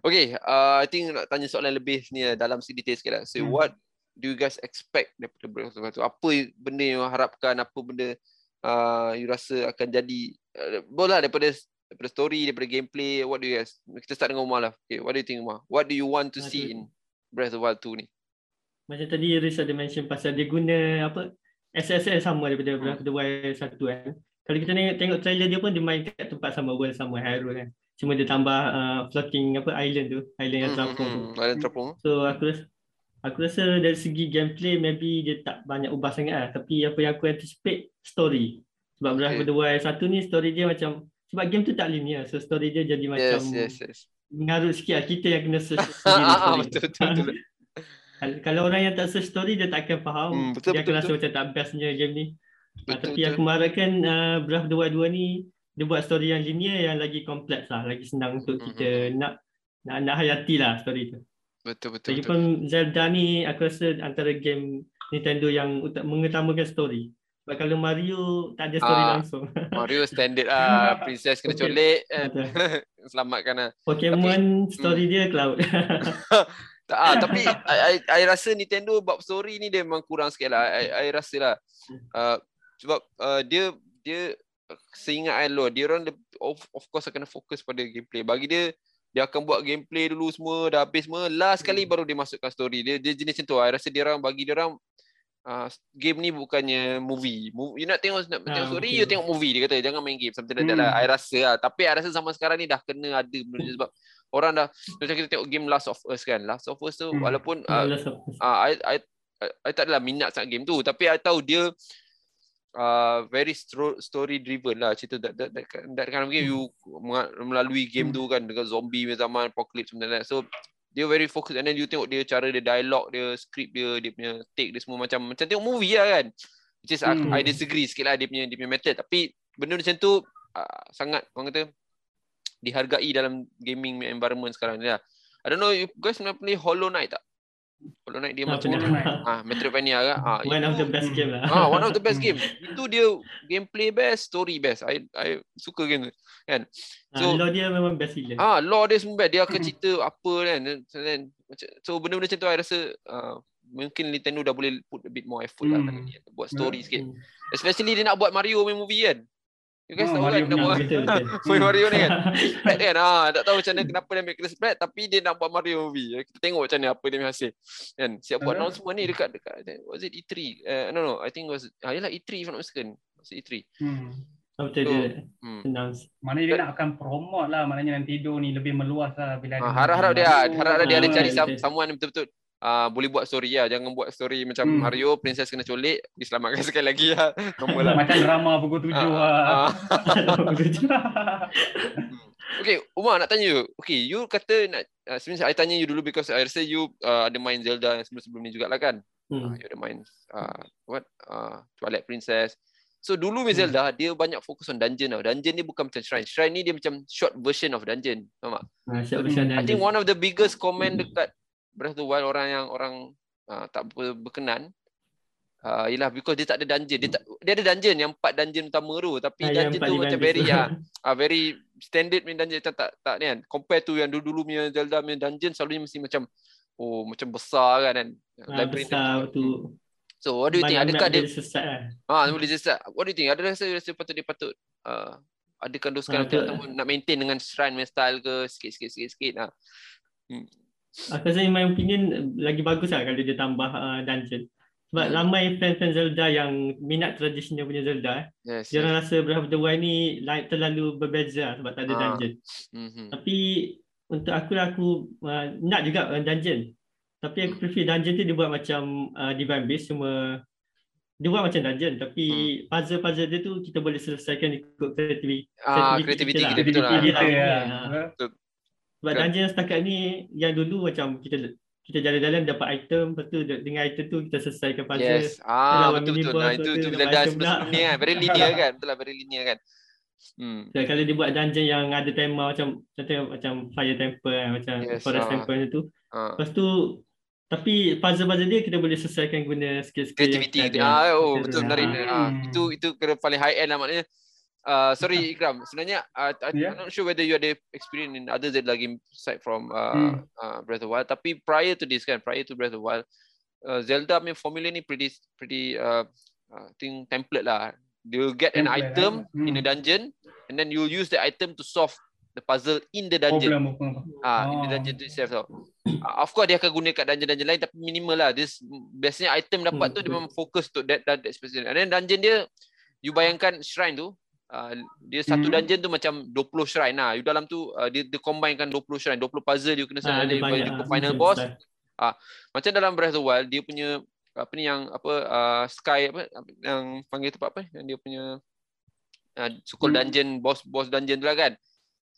Okay, uh, I think nak tanya soalan lebih ni dalam si detail sikit lah. So, hmm. what do you guys expect daripada Breath of the Apa benda yang harapkan, apa benda uh, you rasa akan jadi? Uh, boleh lah daripada daripada story, daripada gameplay, what do you guys? Kita start dengan Umar lah. Okay, what do you think Umar? What do you want to see in Breath of the Wild 2 ni? Macam tadi Riz ada mention pasal dia guna apa SSL sama daripada hmm. Breath of the Wild 1 kan. Kalau kita tengok, tengok trailer dia pun dia main kat tempat sama world sama Hyrule kan. Cuma dia tambah uh, floating apa island tu, island yang hmm, terapung hmm, tu. Island terapung. So aku rasa aku rasa dari segi gameplay maybe dia tak banyak ubah sangat lah. Tapi apa yang aku anticipate story. Sebab okay. Breath of the Wild 1 ni story dia macam sebab game tu tak linear. So story dia jadi macam yes, yes, yes. mengarut sikit lah. Kita yang kena search [LAUGHS] sendiri. betul, betul, betul. [LAUGHS] Kalau orang yang tak search story dia tak akan faham. Hmm, betul, dia betul, akan rasa macam tak bestnya game ni. Betul, uh, tapi betul. aku mengharapkan uh, Breath of the Wild 2 ni dia buat story yang linear yang lagi kompleks lah. Lagi senang untuk hmm, kita hmm. nak, nak nak hayati lah story tu. Betul betul. Lagipun betul. Zelda ni aku rasa antara game Nintendo yang mengutamakan story. Sebab kalau Mario tak ada story ah, langsung. [LAUGHS] Mario standard ah [LAUGHS] princess kena colek kan. [LAUGHS] Selamatkan lah. Pokemon tapi, story hmm. dia cloud. Tak ah, tapi [LAUGHS] I, I, I rasa Nintendo bab story ni dia memang kurang sikit lah. I, I rasa lah. Uh, sebab uh, dia dia seingat I lo, dia orang of, of course akan fokus pada gameplay. Bagi dia dia akan buat gameplay dulu semua dah habis semua last kali hmm. baru dia masukkan story dia dia jenis macam tu I rasa dia orang bagi dia orang uh, game ni bukannya movie. You nak tengok nak tengok ah, story, okay. you tengok movie dia kata jangan main game something like that lah. Hmm. I rasa lah. Tapi I rasa zaman sekarang ni dah kena ada benda sebab orang dah macam kita tengok game Last of Us kan. Last of Us tu hmm. walaupun uh, uh, I, I, I, I tak adalah minat sangat game tu tapi I tahu dia uh, very story driven lah cerita that, that, that, that kind of game hmm. you melalui game hmm. tu kan dengan zombie zaman apocalypse macam tu so dia very focus and then you tengok dia cara dia dialog dia script dia dia punya take dia semua macam macam tengok movie lah kan which is hmm. I, I disagree sikit lah dia punya dia punya method tapi benda macam tu uh, sangat orang kata dihargai dalam gaming environment sekarang ni lah. I don't know you guys pernah play Hollow Knight tak? Hollow Knight dia macam ah Metroidvania kan. Ah, one itu, of the best game lah. Ah, one of the best game. itu dia gameplay best, story best. I I suka game tu. Kan? Ah, so, ah, law dia memang best gila. Ah, law dia semua best. Dia akan cerita [CLEARS THROAT] apa kan. Then, so benda-benda macam tu I rasa uh, mungkin Nintendo dah boleh put a bit more effort lah hmm. lah buat story yeah. sikit. Hmm. Especially dia nak buat Mario main movie kan. You guys oh, tahu kan nak buat Mario, [LAUGHS] Mario ni kan. [LAUGHS] Spread kan ah, Tak tahu macam mana Kenapa dia ambil kena spread Tapi dia nak buat Mario movie. Kita tengok macam mana Apa dia hasil. Kan? Siap buat uh-huh. announcement ni Dekat dekat Was it E3 uh, No no I think was ah, Yalah E3 if not mistaken. Was it E3 hmm. Oh, betul so, dia. hmm. Mana dia nak akan promote lah Maknanya nanti tidur ni Lebih meluas lah bila ah, Harap-harap dia Harap-harap dia ada cari Someone betul-betul uh, boleh buat story lah. Jangan buat story macam hmm. Mario, princess kena colik, diselamatkan [LAUGHS] sekali lagi lah. lah. macam drama pukul tujuh uh, lah. [LAUGHS] Uh. okay, Umar nak tanya you. Okay, you kata nak, uh, sebenarnya saya tanya you dulu because I rasa you uh, ada main Zelda yang sebelum-sebelum ni juga lah kan? Hmm. Uh, you ada main uh, what? Uh, Twilight Princess. So dulu main hmm. Zelda, dia banyak fokus on dungeon tau. Dungeon ni bukan macam shrine. Shrine ni dia macam short version of dungeon. Faham tak? Uh, short version I think one of the biggest comment dekat Breath of orang yang orang uh, tak berkenan uh, ialah because dia tak ada dungeon. Dia tak dia ada dungeon yang empat dungeon utama tu. Tapi ah, dungeon tu macam very ya uh, [LAUGHS] very standard main dungeon. Tak tak, tak ni kan. Compare tu yang dulu-dulu punya Zelda punya dungeon selalunya mesti macam oh macam besar kan kan? Uh, besar tu so what do you think? adakah dia sesat lah. ah boleh sesat. What do you think? Ada rasa rasa patut dia patut uh, adakan doskan uh, nak maintain dengan shrine style ke? Sikit-sikit sikit-sikit ah. Hmm. Aku rasa in my opinion lagi bagus lah kalau dia tambah uh, dungeon. Sebab hmm. ramai fans-fans Zelda yang minat tradisional punya Zelda. Yes, dia yes. rasa Breath of the Wild ni like, terlalu berbeza lah sebab tak ada ah. dungeon. Mm-hmm. Tapi untuk aku lah aku uh, nak juga uh, dungeon. Tapi aku hmm. prefer dungeon tu dia buat macam uh, divine base cuma dia buat macam dungeon tapi hmm. puzzle-puzzle dia tu kita boleh selesaikan ikut kreativiti. Ah, kreativiti kita, kita, kita, kita, kita, kita, kita, sebab kan? dungeon setakat ni yang dulu macam kita kita jalan-jalan dapat item lepas tu dengan item tu kita selesaikan puzzle. Yes. Ah betul betul. Nah, itu itu bila dah sebelum ni kan. Very linear kan. Betul lah very linear kan. Hmm. So, kalau dia buat dungeon yang ada tema macam contoh macam fire temple kan, macam yes, forest ah. temple tu. Ah. Lepas tu tapi puzzle-puzzle dia kita boleh selesaikan guna skill-skill creativity. Ah oh betul benar. Ah. Hmm. Itu itu kira paling high end lah maknanya. Uh, sorry Ikram, sebenarnya uh, yeah. I'm not sure whether you ada experience in other Zelda game aside from uh, hmm. uh, Breath of Wild. Tapi prior to this kan, prior to Breath of Wild, uh, Zelda punya formula ni pretty pretty uh, uh, thing template lah. You get an template, item eh? hmm. in a dungeon, and then you use the item to solve the puzzle in the dungeon. Ah, oh. in the dungeon tu itself. So, uh, of course dia akan guna kat dungeon-dungeon lain tapi minimal lah. This biasanya item dapat hmm. tu dia memang fokus to that that, that specific. And then dungeon dia, you bayangkan shrine tu, uh, dia satu hmm. dungeon tu macam 20 shrine lah. You dalam tu uh, dia dia combinekan 20 shrine, 20 puzzle you kena selesai uh, ah, jumpa final hmm, boss. Ah macam dalam Breath of the Wild dia punya apa ni yang apa uh, sky apa yang panggil tempat apa yang dia punya uh, sukul hmm. dungeon boss boss dungeon tu lah kan.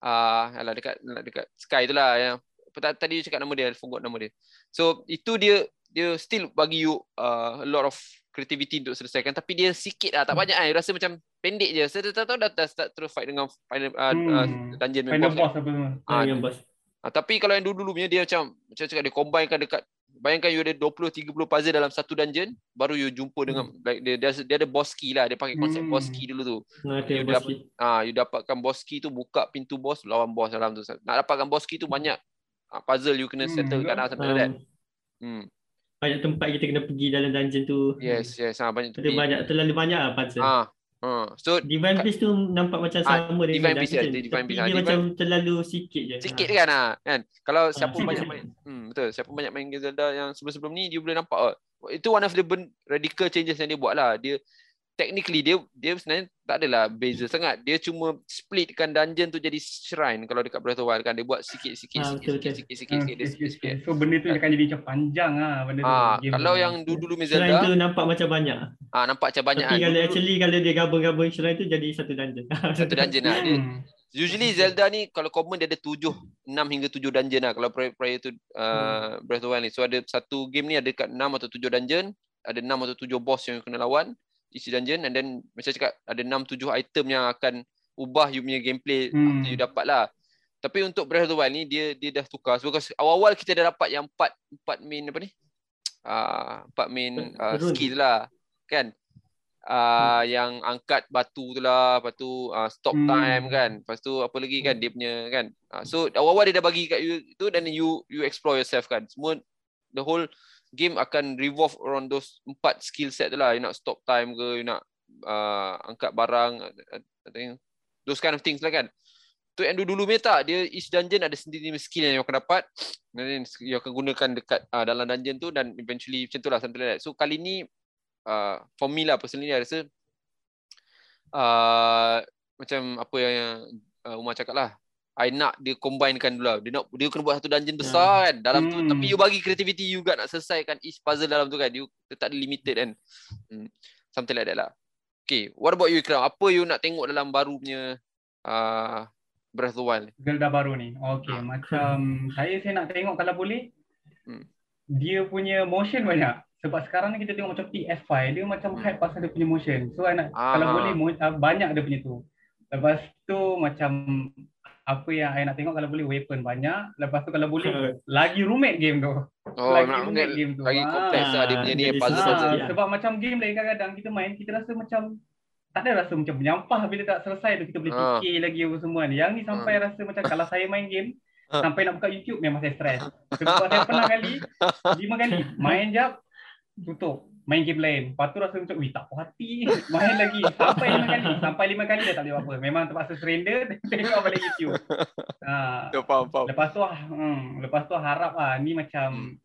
Ah uh, dekat dekat sky tu lah yang tadi you cakap nama dia, forgot nama dia. So itu dia dia still bagi you uh, a lot of creativity untuk selesaikan tapi dia sikit lah tak hmm. banyak kan rasa macam pendek je saya tak tahu dah, dah start terus fight dengan final uh, hmm. uh, dungeon final boss, boss apa ah, uh, boss uh, tapi kalau yang dulu-dulu punya dia macam macam cakap dia combinekan dekat bayangkan you ada 20 30 puzzle dalam satu dungeon baru you jumpa dengan hmm. like dia, dia dia ada boss key lah dia pakai konsep hmm. boss key dulu tu okay, you, dapat, uh, you dapatkan boss key tu buka pintu boss lawan boss dalam tu nak dapatkan boss key tu banyak uh, puzzle you kena settle hmm. kan lah, sampai um. hmm banyak tempat kita kena pergi dalam dungeon tu. Yes, yes. Ha, banyak tempat. banyak, terlalu banyak lah puzzle. Ha. Ha. So, Divine Beast tu nampak macam ha, sama dengan Divine Beast. Ya, Divine Beast. dia Divine... macam terlalu sikit je. Sikit ha. kan lah. Kan? Kalau siapa ha, banyak main. Hmm, betul. Siapa banyak main Zelda yang sebelum-sebelum ni, dia boleh nampak. Oh. Itu one of the radical changes yang dia buat lah. Dia technically dia dia sebenarnya tak adalah beza sangat. Dia cuma splitkan dungeon tu jadi shrine kalau dekat Breath of Wild kan dia buat sikit-sikit ha, sikit, sikit, sikit, sikit, sikit, sikit, sikit, So benda tu akan jadi macam panjang ah benda tu. Ha, kalau yang dulu-dulu Zelda shrine tu nampak macam banyak. Ah ha, nampak macam banyak. Tapi kan. kalau actually kalau dia gabung-gabung shrine tu jadi satu dungeon. [LAUGHS] satu dungeon lah. Dia, Usually Zelda ni kalau common dia ada tujuh, enam hingga tujuh dungeon lah kalau prior, prior to uh, Breath of the Wild ni. So ada satu game ni ada dekat enam atau tujuh dungeon, ada enam atau tujuh boss yang kena lawan isi dungeon and then macam cakap ada enam tujuh item yang akan ubah you punya gameplay hmm. after you dapat lah. Tapi untuk Breath of the Wild ni dia dia dah tukar sebab awal-awal kita dah dapat yang empat empat main apa ni? Ah uh, empat main uh, skill lah kan uh, yang angkat batu tu lah, lepas tu uh, stop hmm. time kan. Lepas tu apa lagi kan dia punya kan. Uh, so awal-awal dia dah bagi kat you tu dan you you explore yourself kan. Semua the whole game akan revolve around those empat skill set lah. You nak stop time ke, you nak uh, angkat barang, I think those kind of things lah kan. Tu yang dulu-dulu punya tak, dia each dungeon ada sendiri skill yang you akan dapat. Dan you akan gunakan dekat uh, dalam dungeon tu dan eventually macam tu lah something like that. So kali ni uh, for me lah personally I rasa uh, macam apa yang uh, Umar cakap lah I nak dia combinekan dulu lah. Dia nak dia kena buat satu dungeon besar yeah. kan dalam hmm. tu tapi you bagi creativity you juga nak selesaikan each puzzle dalam tu kan. You tak ada limited kan. Hmm. Something like that lah. Okay, what about you Ikram? Apa you nak tengok dalam baru punya uh, Breath of the Wild? Zelda baru ni. Okay, ha. macam saya saya nak tengok kalau boleh. Hmm. Dia punya motion banyak sebab sekarang ni kita tengok macam PS5 dia macam hmm. hype pasal dia punya motion so nak Aha. kalau boleh uh, banyak dia punya tu lepas tu macam apa yang saya nak tengok kalau boleh weapon banyak lepas tu kalau boleh lagi rumit game tu. Oh, lagi rumit game tu. lagi kompleks lah dia punya ni puzzle puzzle. ha, sebab macam game lain kadang-kadang kita main kita rasa macam tak ada rasa macam menyampah bila tak selesai tu kita boleh ah. fikir lagi apa semua ni. Yang ni sampai rasa macam kalau saya main game [LAUGHS] sampai nak buka YouTube memang saya stres sebab saya pernah kali [LAUGHS] lima kali main jap tutup main game lain. Lepas tu rasa macam wih tak puas hati. [LAUGHS] Main lagi. Sampai lima kali. Sampai lima kali dah tak boleh apa. Memang terpaksa surrender [LAUGHS] tengok balik YouTube. Ha. faham, faham. lepas tu hmm, lepas tu harap ah ni macam hmm.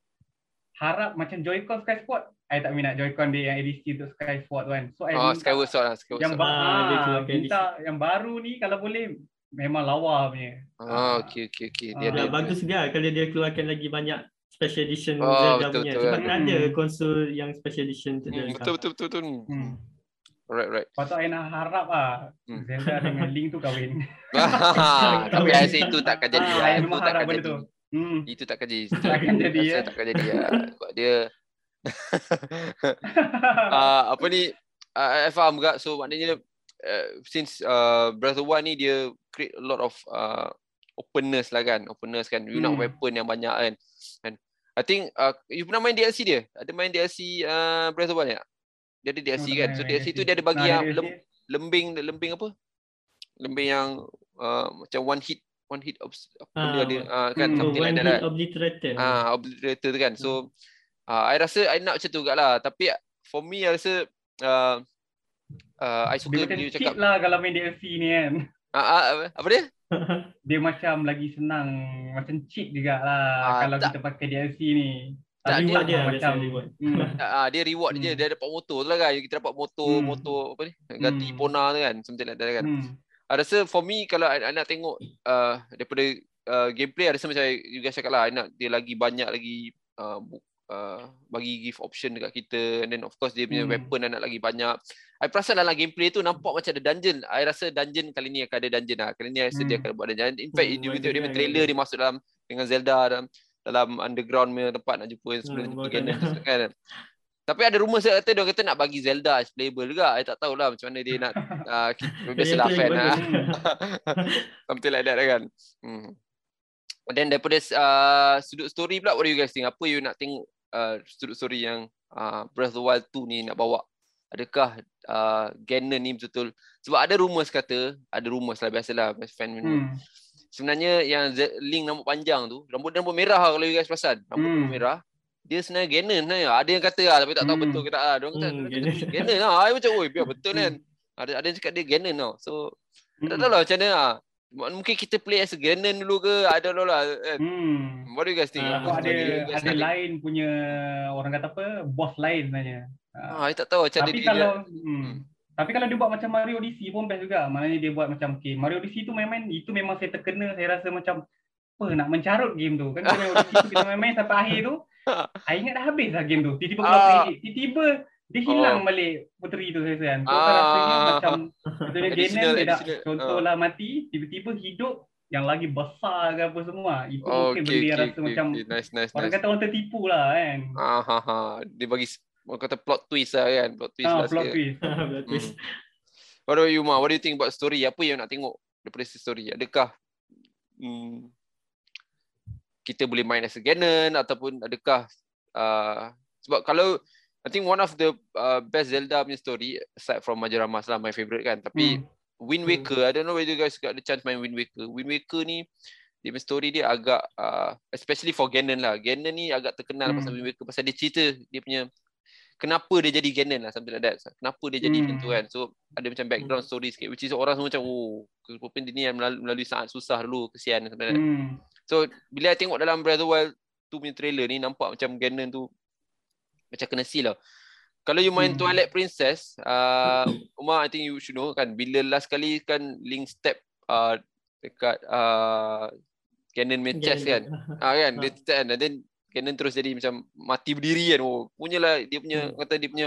harap macam Joy-Con Sky Sport I tak minat Joy-Con dia yang edisi untuk Sky Sport tu kan. So I oh, Skyward Sword lah Skyward yang, ba- ah, minta yang baru ni kalau boleh memang lawa punya. Oh, okay, okay, okay. Dia ah, ada, bagus juga. Kalau dia keluarkan lagi banyak special edition oh, Zelda betul, punya. Betul, Sebab kan ada hmm. konsol yang special edition tu. Hmm, betul, betul, betul, betul. Hmm. Right, right. Patut saya nak harap lah hmm. Zelda dengan Link tu kahwin. [LAUGHS] [LAUGHS] Tapi saya rasa itu takkan jadi. Ah, lah. itu takkan jadi. Tu. Hmm. Itu takkan jadi. [LAUGHS] Takkan jadi ya. Takkan jadi ya. dia uh, apa ni uh, I faham juga so maknanya uh, since uh, Breath of ni dia create a lot of uh, openness lah kan openness kan you hmm. nak weapon yang banyak kan kan I think uh, you pernah main DLC dia? Ada main DLC uh, Breath of the Wild tak? Dia ada DLC oh, kan. So DLC tu dia ada bagi yang lem, lembing lembing apa? Lembing yang uh, macam one hit one hit of apa ah, dia uh, kan hmm, something like that. One hit obliterator. Ah, uh, obliterator tu kan. So uh, I rasa I nak macam tu lah. Tapi for me I rasa uh, uh, I suka dia cakap lah kalau main DLC ni kan. Ah, uh, uh, apa dia? [LAUGHS] dia macam lagi senang macam cheat jugalah uh, kalau tak. kita pakai DLC ni. Tak dia, dia macam reward. Hmm. [LAUGHS] Ah dia reward hmm. dia dia dapat motor tu lah kan. Kita dapat motor hmm. motor apa ni? Ganti hmm. Ipona tu kan. Something like that kan. Hmm. I rasa for me kalau I, I nak tengok uh, daripada uh, gameplay I rasa macam you guys cakap lah I nak dia lagi banyak lagi uh, uh, bagi give option dekat kita and then of course dia punya hmm. weapon nak lagi banyak. I perasan dalam gameplay tu nampak macam ada dungeon. I rasa dungeon kali ni akan ada dungeon lah. Kali ni I rasa hmm. dia akan buat dungeon. In fact, hmm, dia, dia, dia, trailer dia masuk dalam dengan Zelda dalam dalam underground punya tempat nak jumpa sebelum hmm, jumpa Ganon kan. Tapi ada rumor saya kata dia kata nak bagi Zelda as playable juga. I tak tahulah macam mana dia nak [LAUGHS] uh, biasalah fan lah. [LAUGHS] Something like that kan. Hmm. then daripada uh, sudut story pula what do you guys think? Apa you nak tengok uh, sudut story yang uh, Breath of the Wild 2 ni nak bawa? Adakah uh, Ganon ni betul-betul sebab ada rumours kata, ada rumours lah biasalah fan hmm. Sebenarnya yang Z- Link rambut panjang tu, rambut rambut merah lah kalau you guys perasan. Rambut hmm. merah. Dia sebenarnya Ganon sebenarnya. Ada yang kata lah tapi tak tahu hmm. betul ke tak lah. Diorang kata hmm, Ganon lah. I macam, oi biar betul kan. Hmm. Ada ada yang cakap dia Ganon tau. So, hmm. tak tahu lah macam mana lah. Mungkin kita play as a Ganon dulu ke ada dulu lah kan. Hmm. What do you guys think? Uh, ada ada lain punya orang kata apa boss lain sebenarnya. Ah, uh, tak tahu macam tapi kalau dia, hmm, hmm. tapi kalau dia buat macam Mario Odyssey pun best juga. Maknanya dia buat macam okay, Mario Odyssey tu main-main itu memang saya terkena saya rasa macam apa nak mencarut game tu. Kan Mario Odyssey tu kita main-main sampai akhir tu. [LAUGHS] I ingat dah habis lah game tu. Tiba-tiba uh. tiba-tiba dia hilang oh. balik puteri tu saya kan. So ah. rasanya macam [LAUGHS] dia Ganon dia dah contohlah uh. mati tiba-tiba hidup yang lagi besar ke apa semua. Itu oh, mungkin okay, benda okay, rasa okay, macam okay. Nice, nice, orang nice. kata orang tertipu lah kan. Ah, ha, ha. Dia bagi orang kata plot twist lah kan. Plot twist ah, lah plot twist. [LAUGHS] plot twist. Hmm. What about you, Ma? What do you think about story? Apa yang nak tengok daripada story? Adakah hmm, kita boleh main as a Ganon ataupun adakah uh, sebab kalau I think one of the uh, best Zelda punya story aside from Majora's Mask lah my favorite kan tapi hmm. Wind hmm. Waker, hmm. I don't know whether you guys got the chance main Wind Waker. Wind Waker ni, dia punya story dia agak, uh, especially for Ganon lah. Ganon ni agak terkenal hmm. pasal Wind Waker. Pasal dia cerita dia punya, kenapa dia jadi Ganon lah, something like that. Kenapa dia jadi hmm. macam tu kan. So, ada macam background hmm. story sikit. Which is orang semua macam, oh, keputusan dia ni yang melalui, melalui sangat susah dulu, kesian. Something like that. Hmm. So, bila I tengok dalam Breath of the Wild tu punya trailer ni, nampak macam Ganon tu, macam kena seal lah kalau you main hmm. Twilight Princess, uh, Umar, I think you should know kan, bila last kali kan Link step uh, dekat uh, Ganon main chest kan. Ah kan, dia step kan, then Ganon terus jadi macam mati berdiri kan. Oh, punyalah dia punya, hmm. kata dia punya,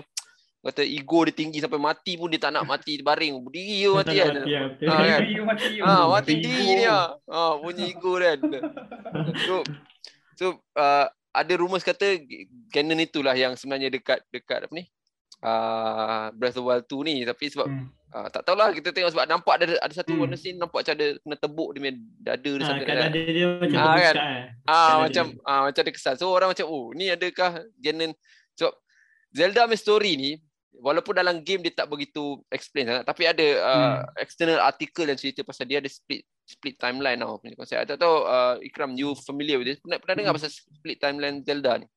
kata ego dia tinggi sampai mati pun dia tak nak mati baring. Berdiri je mati kan. Mati, ya, ah, kan? [LAUGHS] mati, ah, mati diri dia. Ah, punya ego kan. so, so uh, ada rumours kata Canon itulah yang sebenarnya dekat dekat apa ni? Uh, Breath of the Wild 2 ni tapi sebab hmm. Uh, tak tahulah kita tengok sebab nampak ada ada satu hmm. warna scene nampak macam ada kena tebuk dia dada dia ha, sampai kan dia, dia macam ah, kan? eh. ah macam dia. ah macam ada kesan so orang macam oh ni adakah Canon sebab Zelda my story ni walaupun dalam game dia tak begitu explain sangat tapi ada uh, hmm. external article yang cerita pasal dia ada split split timeline tau punya konsep. I tak tahu uh, Ikram you familiar with this? Pernah, pernah dengar hmm. pasal split timeline Zelda ni?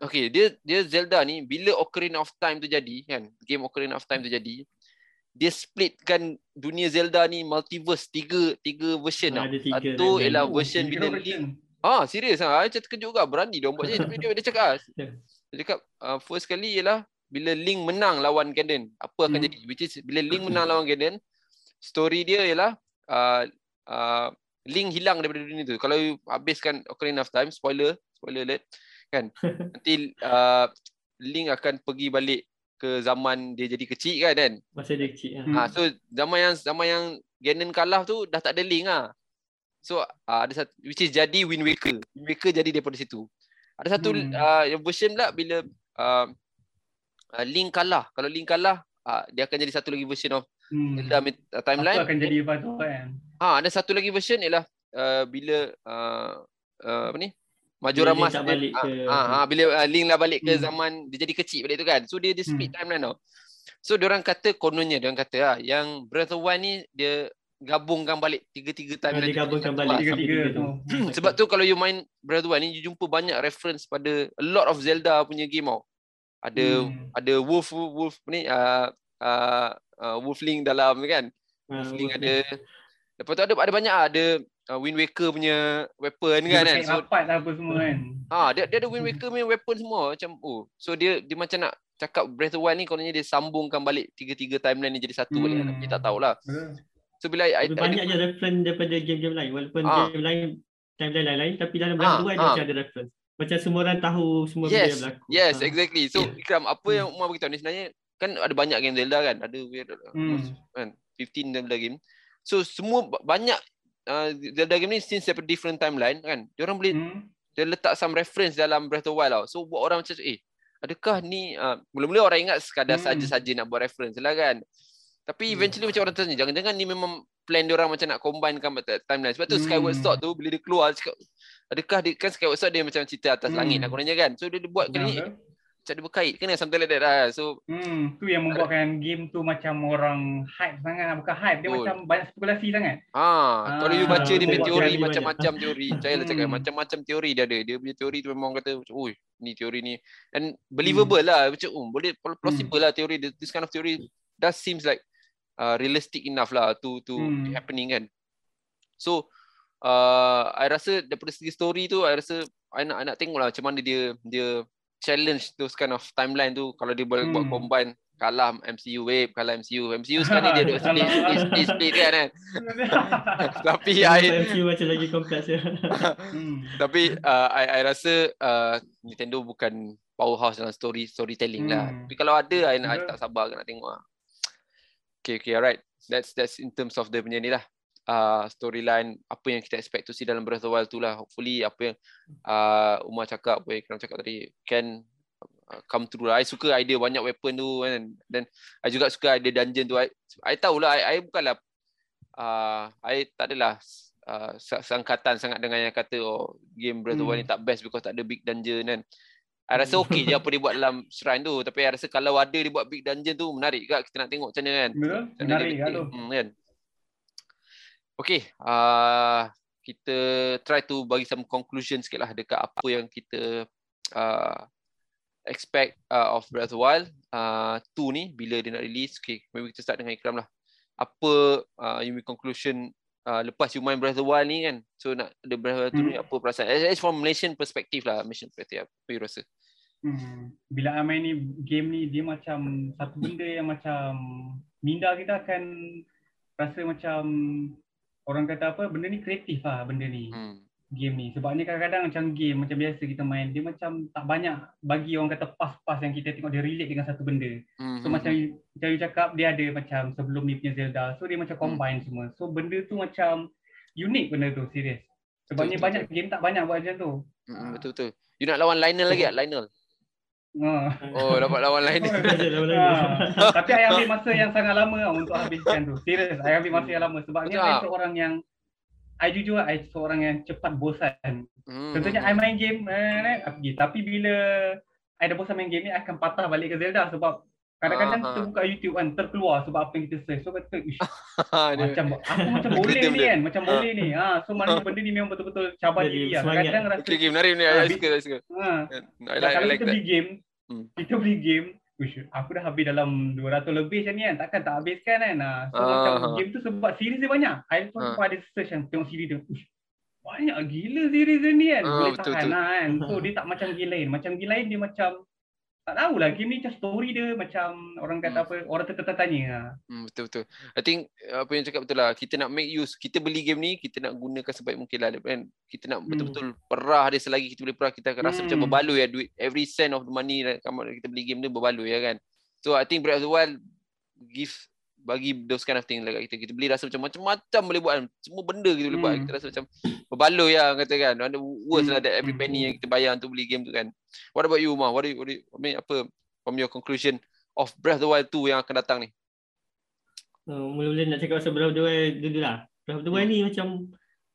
Okay, dia dia Zelda ni bila Ocarina of Time tu jadi kan, game Ocarina of Time tu jadi, dia splitkan dunia Zelda ni multiverse tiga tiga version tau. Satu ialah version bila Link. Ah, serius ah. Saya terkejut juga berani dia buat je tapi dia, dia cakap. Ah. Dia cakap uh, first kali ialah bila Link menang lawan Ganon, apa akan hmm. jadi? Which is bila Link menang lawan Ganon, story dia ialah uh, uh, Link hilang daripada dunia tu. Kalau you habiskan Ocarina of Time, spoiler, spoiler alert, kan? [LAUGHS] Nanti uh, Link akan pergi balik ke zaman dia jadi kecil kan kan? Masa dia kecil. Ha. ha. so zaman yang zaman yang Ganon kalah tu dah tak ada Link ah. So uh, ada satu which is jadi Wind Waker. Wind Waker jadi daripada situ. Ada satu hmm. uh, version pula bila uh, uh, Link kalah. Kalau Link kalah, uh, dia akan jadi satu lagi version of hmm. Zelda uh, timeline. Apa akan jadi apa tu kan? Ha, ada satu lagi version ialah uh, bila uh, uh, apa ni? Majora Mas dia, balik ke ha, ha, bila uh, Link lah balik ke hmm. zaman dia jadi kecil balik tu kan. So dia dia split hmm. timeline tau. So dia orang kata kononnya dia orang kata ah yang Breath of Wild ni dia gabungkan balik tiga-tiga timeline. Dia gabungkan balik tiga-tiga tu. Sebab tu kalau you main Breath of Wild ni you jumpa banyak reference pada a lot of Zelda punya game tau. Ada hmm. ada wolf wolf ni uh, uh, uh, Wolfling dalam kan. Uh, Wolfling ada lepas tu ada ada banyak ada uh, Wind Waker punya weapon dia kan kan. So rapat lah apa semua kan. Ha dia dia ada Wind Waker punya weapon semua macam oh. So dia dia macam nak cakap Breath of Wild ni kononnya dia sambungkan balik tiga-tiga timeline ni jadi satu hmm. balik kan. Kita tak tahulah. So bila I, banyak je reference daripada game-game lain walaupun ha. game lain timeline lain-lain tapi dalam Breath of the Wild dia ada reference. Macam semua orang tahu semua yes. benda yang berlaku. Yes, ha. exactly. So Ikram apa yang Umar beritahu ni sebenarnya kan ada banyak game Zelda kan ada hmm. kan 15 Zelda game so semua banyak uh, Zelda game ni since daripada different timeline kan dia orang boleh hmm. dia letak some reference dalam Breath of the Wild tau so buat orang macam eh adakah ni uh, mula-mula orang ingat sekadar hmm. saja-saja nak buat reference lah kan tapi hmm. eventually hmm. macam orang tanya jangan-jangan ni memang plan dia orang macam nak combine kan timeline sebab tu hmm. Skyward Sword tu bila dia keluar cakap adakah dia kan Skyward Sword dia macam cerita atas hmm. langit lah kononnya kan so dia, dia buat kali ni macam ada berkait kena something like that lah. So hmm tu yang membuatkan game tu macam orang hype sangat bukan hype dia oh. macam banyak spekulasi sangat. Ah, kalau you baca dia punya teori macam-macam teori. Saya lah cakap hmm. macam-macam teori dia ada. Dia punya teori tu memang kata oi ni teori ni and believable hmm. lah macam oh, boleh plausible hmm. lah teori this kind of theory that seems like uh, realistic enough lah to to hmm. happening kan. So uh, I rasa daripada segi story tu I rasa I nak, I nak tengok lah macam mana dia dia challenge those kind of timeline tu kalau dia boleh hmm. buat combine kalah MCU wave kalah MCU MCU sekali dia duk split split split, split kan kan [LAUGHS] tapi I MCU macam lagi kompleks ya [LAUGHS] hmm. tapi uh, I I rasa uh, Nintendo bukan powerhouse dalam story storytelling lah. hmm. lah tapi kalau ada I, I tak sabar nak tengok lah. okay okay alright that's that's in terms of the punya ni lah uh, storyline apa yang kita expect to see dalam Breath of the Wild tu lah hopefully apa yang uh, Umar cakap apa yang Kram cakap tadi can Uh, come true lah. I suka idea banyak weapon tu kan. Dan I juga suka idea dungeon tu. I, I tahulah, I, I bukanlah, uh, I tak adalah uh, sangkatan sangat dengan yang kata oh, game Breath of the Wild ni hmm. tak best because tak ada big dungeon kan. I rasa okey je apa dia buat dalam shrine tu. Tapi I rasa kalau ada dia buat big dungeon tu, menarik juga kita nak tengok macam mana kan. Betul, menarik dia, tu. Hmm, kan? Okay, uh, kita try to bagi some conclusion sikit lah dekat apa yang kita uh, expect uh, of Breath of the Wild. Uh, 2 ni bila dia nak release okay maybe kita start dengan Ikram lah. Apa uh, you conclusion uh, lepas you main Breath of the Wild ni kan? So nak ada Breath of the Wild 2 hmm. ni apa perasaan? As from Malaysian perspective lah Malaysian perspective apa you rasa? Hmm. bila I main ni game ni dia macam satu benda yang macam minda kita akan rasa macam orang kata apa benda ni kreatif lah benda ni hmm game ni sebab ni kadang-kadang macam game macam biasa kita main dia macam tak banyak bagi orang kata pas-pas yang kita tengok dia relate dengan satu benda mm-hmm. so hmm, macam hmm. macam you cakap dia ada macam sebelum ni punya Zelda so dia macam hmm. combine mm. semua so benda tu macam unik benda tu serius sebab ni banyak betul. game tak banyak buat macam tu mm, betul betul you nak lawan Lionel lagi tak Lionel Oh, oh dapat lawan lain ni. ha. Tapi saya ambil masa yang sangat lama untuk habiskan tu. Serius, saya ambil masa yang lama sebab ni saya seorang yang I jujur I seorang yang cepat bosan. Hmm. Contohnya I main game eh, pergi. Tapi bila I dah bosan main game ni I akan patah balik ke Zelda sebab kadang-kadang kita buka YouTube kan terkeluar sebab apa yang kita search. So kata ish, [LAUGHS] macam aku [LAUGHS] macam boleh ni kan, macam boleh ni. Ha, [LAUGHS] so maknanya benda ni memang betul-betul cabar diri lah. Kadang-kadang rasa Okay, game menarik ni. I suka, I suka. Ha. Kalau kita beli game, hmm. kita beli game, Uish, aku dah habis dalam 200 lebih macam ni kan. Takkan tak habiskan kan. Ah, so uh, macam uh, game tu sebab series dia banyak. I pun uh, ada search kan tengok series dia. Uish, banyak gila series dia ni kan. Uh, Boleh betul, tahan betul. lah kan. So dia tak macam game lain. Macam game lain dia macam tak tahulah game ni macam story dia macam orang kata hmm. apa orang tertanya lah. Hmm, betul betul. I think apa yang cakap betul lah. Kita nak make use, kita beli game ni, kita nak gunakan sebaik mungkin lah kan. Kita nak hmm. betul-betul perah dia selagi kita boleh perah kita akan rasa hmm. macam berbaloi ya duit every cent of the money kita beli game ni berbaloi ya kan. So I think Breath of the Wild give bagi those kind of thing lah kita. Kita beli rasa macam macam-macam boleh buat. Semua benda kita boleh hmm. buat. Kita rasa macam berbaloi lah kata kan. Ada worth hmm. lah that every penny yang kita bayar untuk beli game tu kan. What about you, Umar? What do you, what do you, I mean, apa from your conclusion of Breath of the Wild 2 yang akan datang ni? Uh, mula-mula nak cakap pasal Breath of the Wild dulu lah. Breath of the Wild hmm. ni macam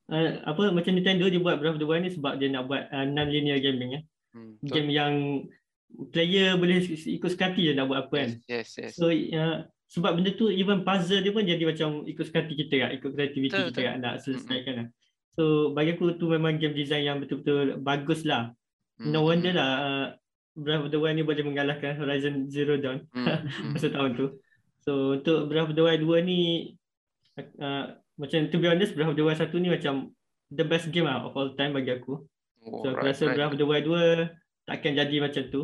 uh, apa macam Nintendo dia buat Breath of the Wild ni sebab dia nak buat uh, non-linear gaming ya. Hmm, game yang player boleh ikut sekati je nak buat apa kan. Yes, yes. So uh, sebab benda tu even puzzle dia pun jadi macam ikut sekati kita kan, ikut kreativiti kita kan nak selesaikan lah. So bagi aku tu memang game design yang betul-betul bagus lah. No wonder lah uh, Breath of the Wild ni boleh mengalahkan Horizon Zero Dawn [LAUGHS] masa tahun tu. So untuk Breath of the Wild 2 ni uh, macam to be honest Breath of the Wild 1 ni macam the best game lah of all time bagi aku. Oh, so aku rasa right. Breath of the Wild 2 takkan jadi macam tu.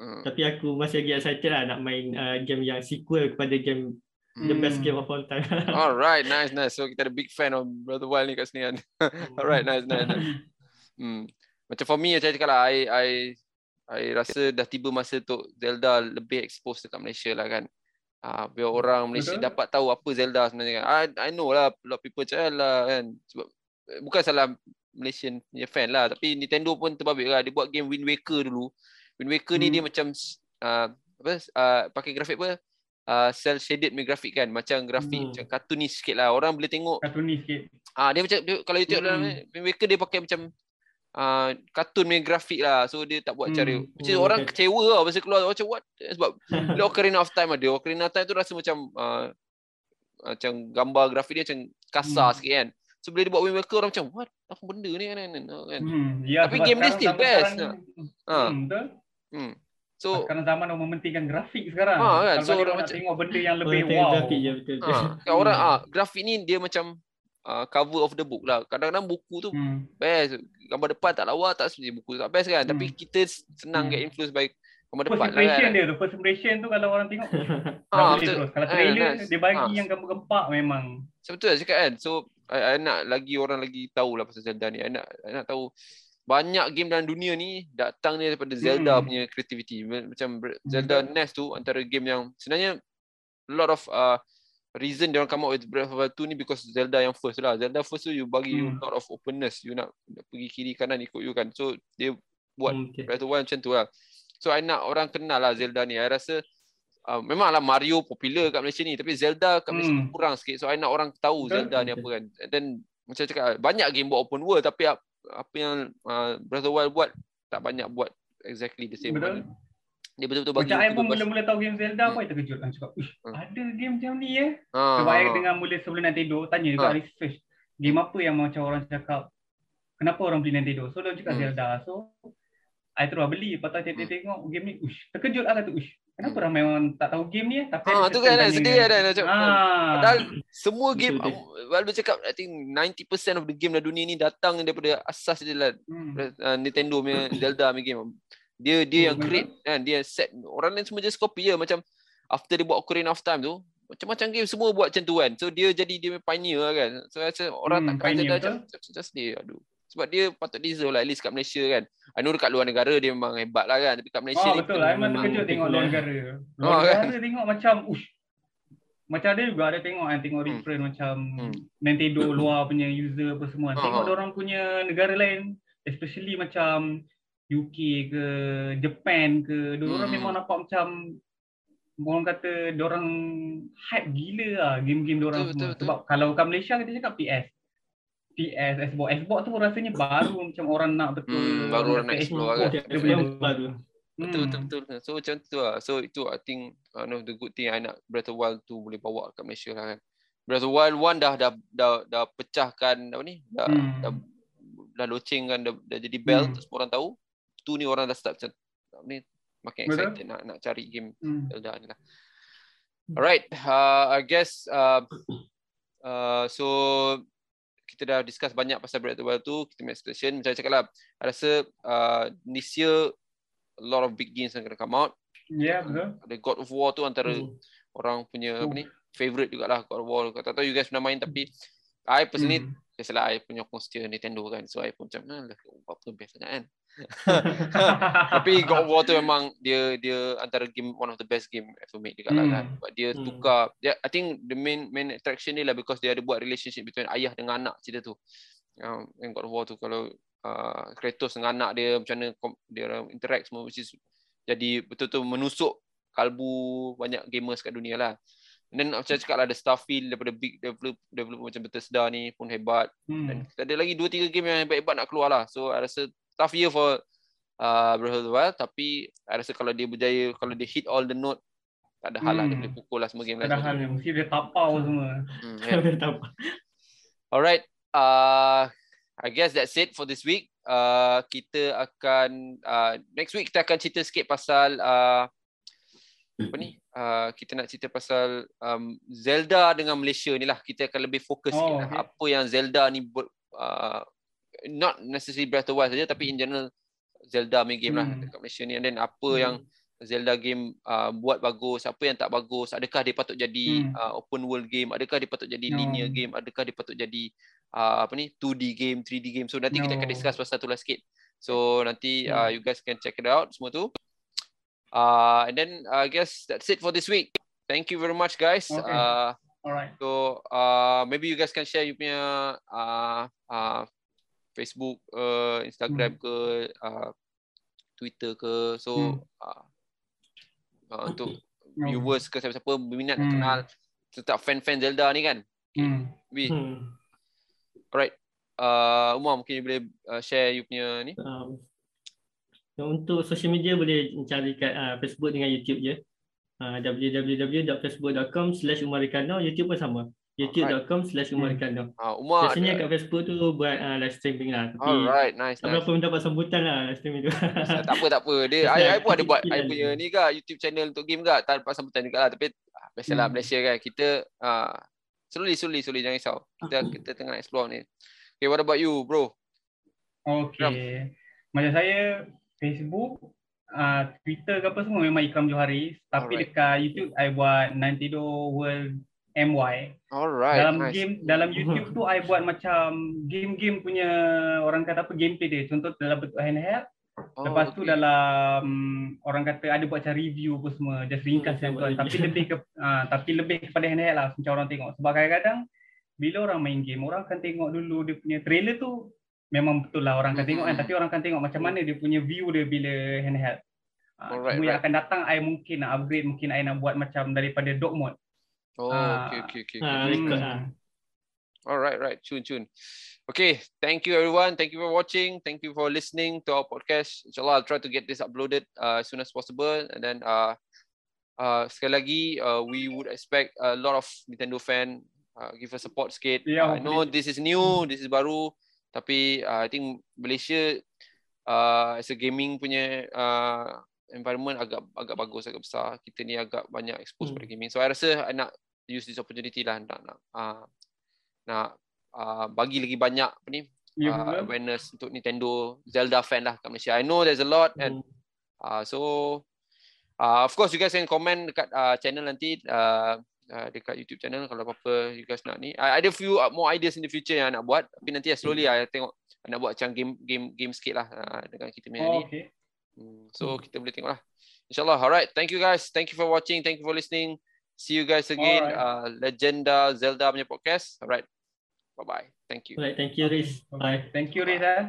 Hmm. Tapi aku masih lagi excited lah nak main uh, game yang sequel kepada game hmm. the best game of all time. [LAUGHS] Alright, nice, nice. So kita ada big fan of Brother Wild ni kat sini kan. [LAUGHS] Alright, nice, nice. nice. Hmm. Macam for me, macam cakap lah, I, I, I rasa dah tiba masa untuk Zelda lebih expose dekat Malaysia lah kan. Uh, biar orang Malaysia Betul. dapat tahu apa Zelda sebenarnya kan. I, I know lah, a lot of people cakap lah kan. Sebab, bukan salah Malaysian punya fan lah. Tapi Nintendo pun terbabit lah. Dia buat game Wind Waker dulu. Wind Waker hmm. ni dia macam uh, apa uh, pakai grafik apa uh, cell shaded punya grafik kan macam grafik hmm. macam cartoonis sikit lah orang boleh tengok cartoonis sikit ah uh, dia macam dia, kalau you tengok hmm. dalam Wind Waker dia pakai macam uh, cartoon punya grafik lah so dia tak buat hmm. cara macam hmm. orang okay. kecewa lah masa keluar macam what sebab [LAUGHS] dia Ocarina of Time ada Ocarina of Time tu rasa macam uh, macam gambar grafik dia macam kasar hmm. sikit kan So bila dia buat Wind Waker orang macam what? Apa benda ni kan? kan? Hmm, ya, Tapi game dia still best. Ha. Hmm, betul. Hmm. So sekarang zaman orang mementingkan grafik sekarang. Ha, kan? Kalau so orang macam tengok benda yang lebih oh, wow. Grafik je betul. Ha, kan orang ah ha, grafik ni dia macam uh, cover of the book lah. Kadang-kadang buku tu hmm. best gambar depan tak lawa tak seperti buku tak best kan. Hmm. Tapi kita senang hmm. get influence by gambar depan lah kan. dia tu, first impression tu kalau orang tengok [LAUGHS] ha, betul. terus. Kalau trailer ha, dia bagi ha. yang gambar gempak memang. Betul lah cakap kan. So I, I nak lagi orang lagi tahu lah pasal Zelda ni. I nak, I nak tahu banyak game dalam dunia ni datang ni daripada Zelda hmm. punya creativity. Macam Zelda hmm. NES tu antara game yang sebenarnya a lot of uh, reason dia orang come out with Breath of the Wild 2 ni because Zelda yang first lah. Zelda first tu you bagi hmm. you lot of openness. You nak, nak pergi kiri kanan ikut you kan. So dia buat hmm, okay. Breath of the Wild macam tu lah. So I nak orang kenal lah Zelda ni. I rasa uh, memanglah Mario popular kat Malaysia ni. Tapi Zelda kat Malaysia hmm. kurang sikit. So I nak orang tahu Zelda ni apa kan. And then macam cakap banyak game buat open world tapi apa yang uh, Breath of the Wild buat tak banyak buat exactly the same Betul. Dia betul-betul bagi Macam saya pun mula-mula tahu game Zelda hmm. pun terkejut kan cakap, hmm. ada game macam ni eh. Ha, Sebab ha, dengan mula sebelum Nintendo tanya juga ha. research game apa yang macam orang cakap kenapa orang beli Nintendo. So dia cakap hmm. Zelda. So I terus beli lepas tu hmm. tengok game ni ush terkejut lah kata ush kenapa hmm. ramai orang tak tahu game ni eh? Tapi ha tu kan sedih kan macam ha. padahal semua game Walau cakap I think 90% of the game dalam dunia ni datang daripada asas dia lah. Hmm. uh, Nintendo punya Zelda punya game. Dia dia yang create kan dia set. Orang lain semua just copy je. Macam after dia buat Ocarina of Time tu macam-macam game semua buat macam tu kan. So dia jadi dia pioneer lah kan. So rasa orang hmm, tak kata macam just dia aduh sebab dia patut deserve lah at least kat Malaysia kan know dekat luar negara dia memang hebat lah kan. Tapi kat Malaysia oh, ni. betul lah. Memang terkejut tengok luar negara. Luar oh, negara kan? tengok macam ush. Macam ada juga ada tengok yang tengok hmm. reference hmm. macam hmm. Nintendo luar punya user apa semua. Tengok oh. orang punya negara lain. Especially macam UK ke Japan ke. Diorang hmm. memang nampak macam orang kata orang hype gila lah game-game diorang semua. Betul, betul. Sebab kalau kat Malaysia kita cakap PS. PS, Xbox. Xbox tu rasanya baru macam orang nak betul. Hmm, baru orang nak explore kan. Dia punya baru. Betul, betul, betul, betul. So macam tu lah. So itu I think uh, no, the good thing I nak Breath of Wild tu boleh bawa kat Malaysia lah kan. Breath of Wild 1 dah dah dah, dah pecahkan apa ni? Dah, hmm. dah, dah loceng kan, dah, dah jadi belt hmm. semua orang tahu. Tu ni orang dah start macam ni makin excited nak nak cari game hmm. Zelda ni lah. Alright, uh, I guess uh, uh, so kita dah discuss banyak pasal Breath of tu, kita make expectation. Macam cakap lah, I rasa uh, this year, a lot of big games yang akan come out. Ya, yeah, betul. Ada God of War tu antara mm. orang punya mm. apa ni, favorite jugalah God of War. Tak tahu you guys pernah main tapi I personally, mm. biasalah I punya constituent Nintendo kan. So I pun macam, apa best sangat kan. [LAUGHS] Tapi [LAUGHS] God of War tu memang dia dia antara game one of the best game ever made dekat lah kan. Sebab dia hmm. tukar dia I think the main main attraction dia lah because dia ada buat relationship between ayah dengan anak cerita tu. Um, God of War tu kalau uh, Kratos dengan anak dia macam mana dia interact semua which is jadi betul-betul menusuk kalbu banyak gamers kat dunia lah. Dan macam cakap lah ada Starfield daripada big developer, developer macam Bethesda ni pun hebat. Hmm. Dan ada lagi 2 3 game yang hebat-hebat nak keluar lah. So I rasa tough year for uh, Wild tapi I rasa kalau dia berjaya kalau dia hit all the note tak ada hal lah dia hmm. boleh pukul lah semua game. Tak ada hal dia mesti dia tapau semua. Hmm, yeah. Alright, uh, I guess that's it for this week. Uh, kita akan uh, next week kita akan cerita sikit pasal uh, apa ni? Uh, kita nak cerita pasal um, Zelda dengan Malaysia ni lah. Kita akan lebih fokus oh, sikit lah. okay. apa yang Zelda ni uh, not necessarily Breath of the Wild saja tapi in general Zelda main game lah hmm. dekat Malaysia ni and then apa hmm. yang Zelda game uh, buat bagus, apa yang tak bagus, adakah dia patut jadi hmm. uh, open world game, adakah dia patut jadi no. linear game, adakah dia patut jadi uh, apa ni 2D game, 3D game. So nanti no. kita akan discuss pasal tu lah sikit. So nanti uh, you guys can check it out semua tu. Uh, and then uh, I guess that's it for this week. Thank you very much guys. Okay. Uh, Alright. So uh, maybe you guys can share you punya uh, uh, Facebook, uh, Instagram hmm. ke, uh, Twitter ke. So hmm. uh, uh, untuk hmm. viewers ke siapa-siapa berminat hmm. kenal tetap fan-fan Zelda ni kan. Hmm. Okay. Hmm. Alright. Uh, Umar mungkin boleh uh, share you punya ni. Um, untuk social media boleh cari kat uh, Facebook dengan YouTube je. Uh, www.facebook.com slash umarikano YouTube pun sama youtube.com slash Umar Rikandam. Uh, Umar Biasanya ada... kat Facebook tu buat uh, live streaming lah. Tapi Alright, nice. Tak berapa nice. mendapat sambutan lah live streaming tu. tak apa, tak apa. [LAUGHS] Dia, I, I pun ada buat I punya ni ke YouTube channel untuk game ke. Tak dapat sambutan juga lah. Tapi ah, biasalah hmm. Malaysia kan. Kita uh, slowly, slowly, slowly. Jangan risau. Kita, kita tengah explore ni. Okay, what about you bro? Okay. Macam saya, Facebook, uh, Twitter ke apa semua memang Ikram Johari. Tapi Alright. dekat YouTube, I buat Nantido World MY. Alright. Dalam nice. game, dalam YouTube tu, I buat macam game-game punya orang kata apa gameplay dia. Contoh dalam bentuk handheld. Oh, Lepas tu dalam orang kata ada buat macam review apa semua, just ringkas hmm, tuan. Tapi lebih ke uh, [LAUGHS] tapi lebih kepada handheld lah macam orang tengok. Sebab kadang-kadang bila orang main game, orang akan tengok dulu dia punya trailer tu memang betul lah orang akan tengok kan. Hmm. Tapi orang akan tengok macam mana dia punya view dia bila handheld. Uh, Alright, right. yang akan datang, I mungkin nak upgrade, mungkin I nak buat macam daripada dog mode. Oh, uh, okay, okay, okay. okay. Uh, hmm. Alright, right. Cun, cun. Okay, thank you everyone. Thank you for watching. Thank you for listening to our podcast. Inshallah, I'll try to get this uploaded uh, as soon as possible. And then, uh, uh, sekali lagi, uh, we would expect a lot of Nintendo fan uh, give us support sikit. Yeah, uh, I know this is new, this is baru. Tapi uh, I think Malaysia uh, as a gaming punya uh, environment agak agak bagus, agak besar. Kita ni agak banyak expose hmm. pada gaming. So, I rasa I nak use this opportunity lah nak nak uh, nak uh, bagi lagi banyak apa ni yeah, uh, awareness untuk Nintendo Zelda fan lah kat Malaysia. I know there's a lot and mm. uh, so uh, of course you guys can comment dekat uh, channel nanti uh, uh, dekat YouTube channel kalau apa-apa you guys nak ni. I ada few more ideas in the future yang nak buat tapi nanti ya slowly mm. I tengok nak buat macam game game game sikit lah uh, dengan kita punya oh, ni. Okay. Hmm, so kita boleh tengok lah. InsyaAllah. Alright. Thank you guys. Thank you for watching. Thank you for listening. See you guys again. Right. Uh, Legenda Zelda punya podcast. Alright. Bye bye. Thank you. Right, thank you, Riz. Bye. Thank you, Riz. Eh?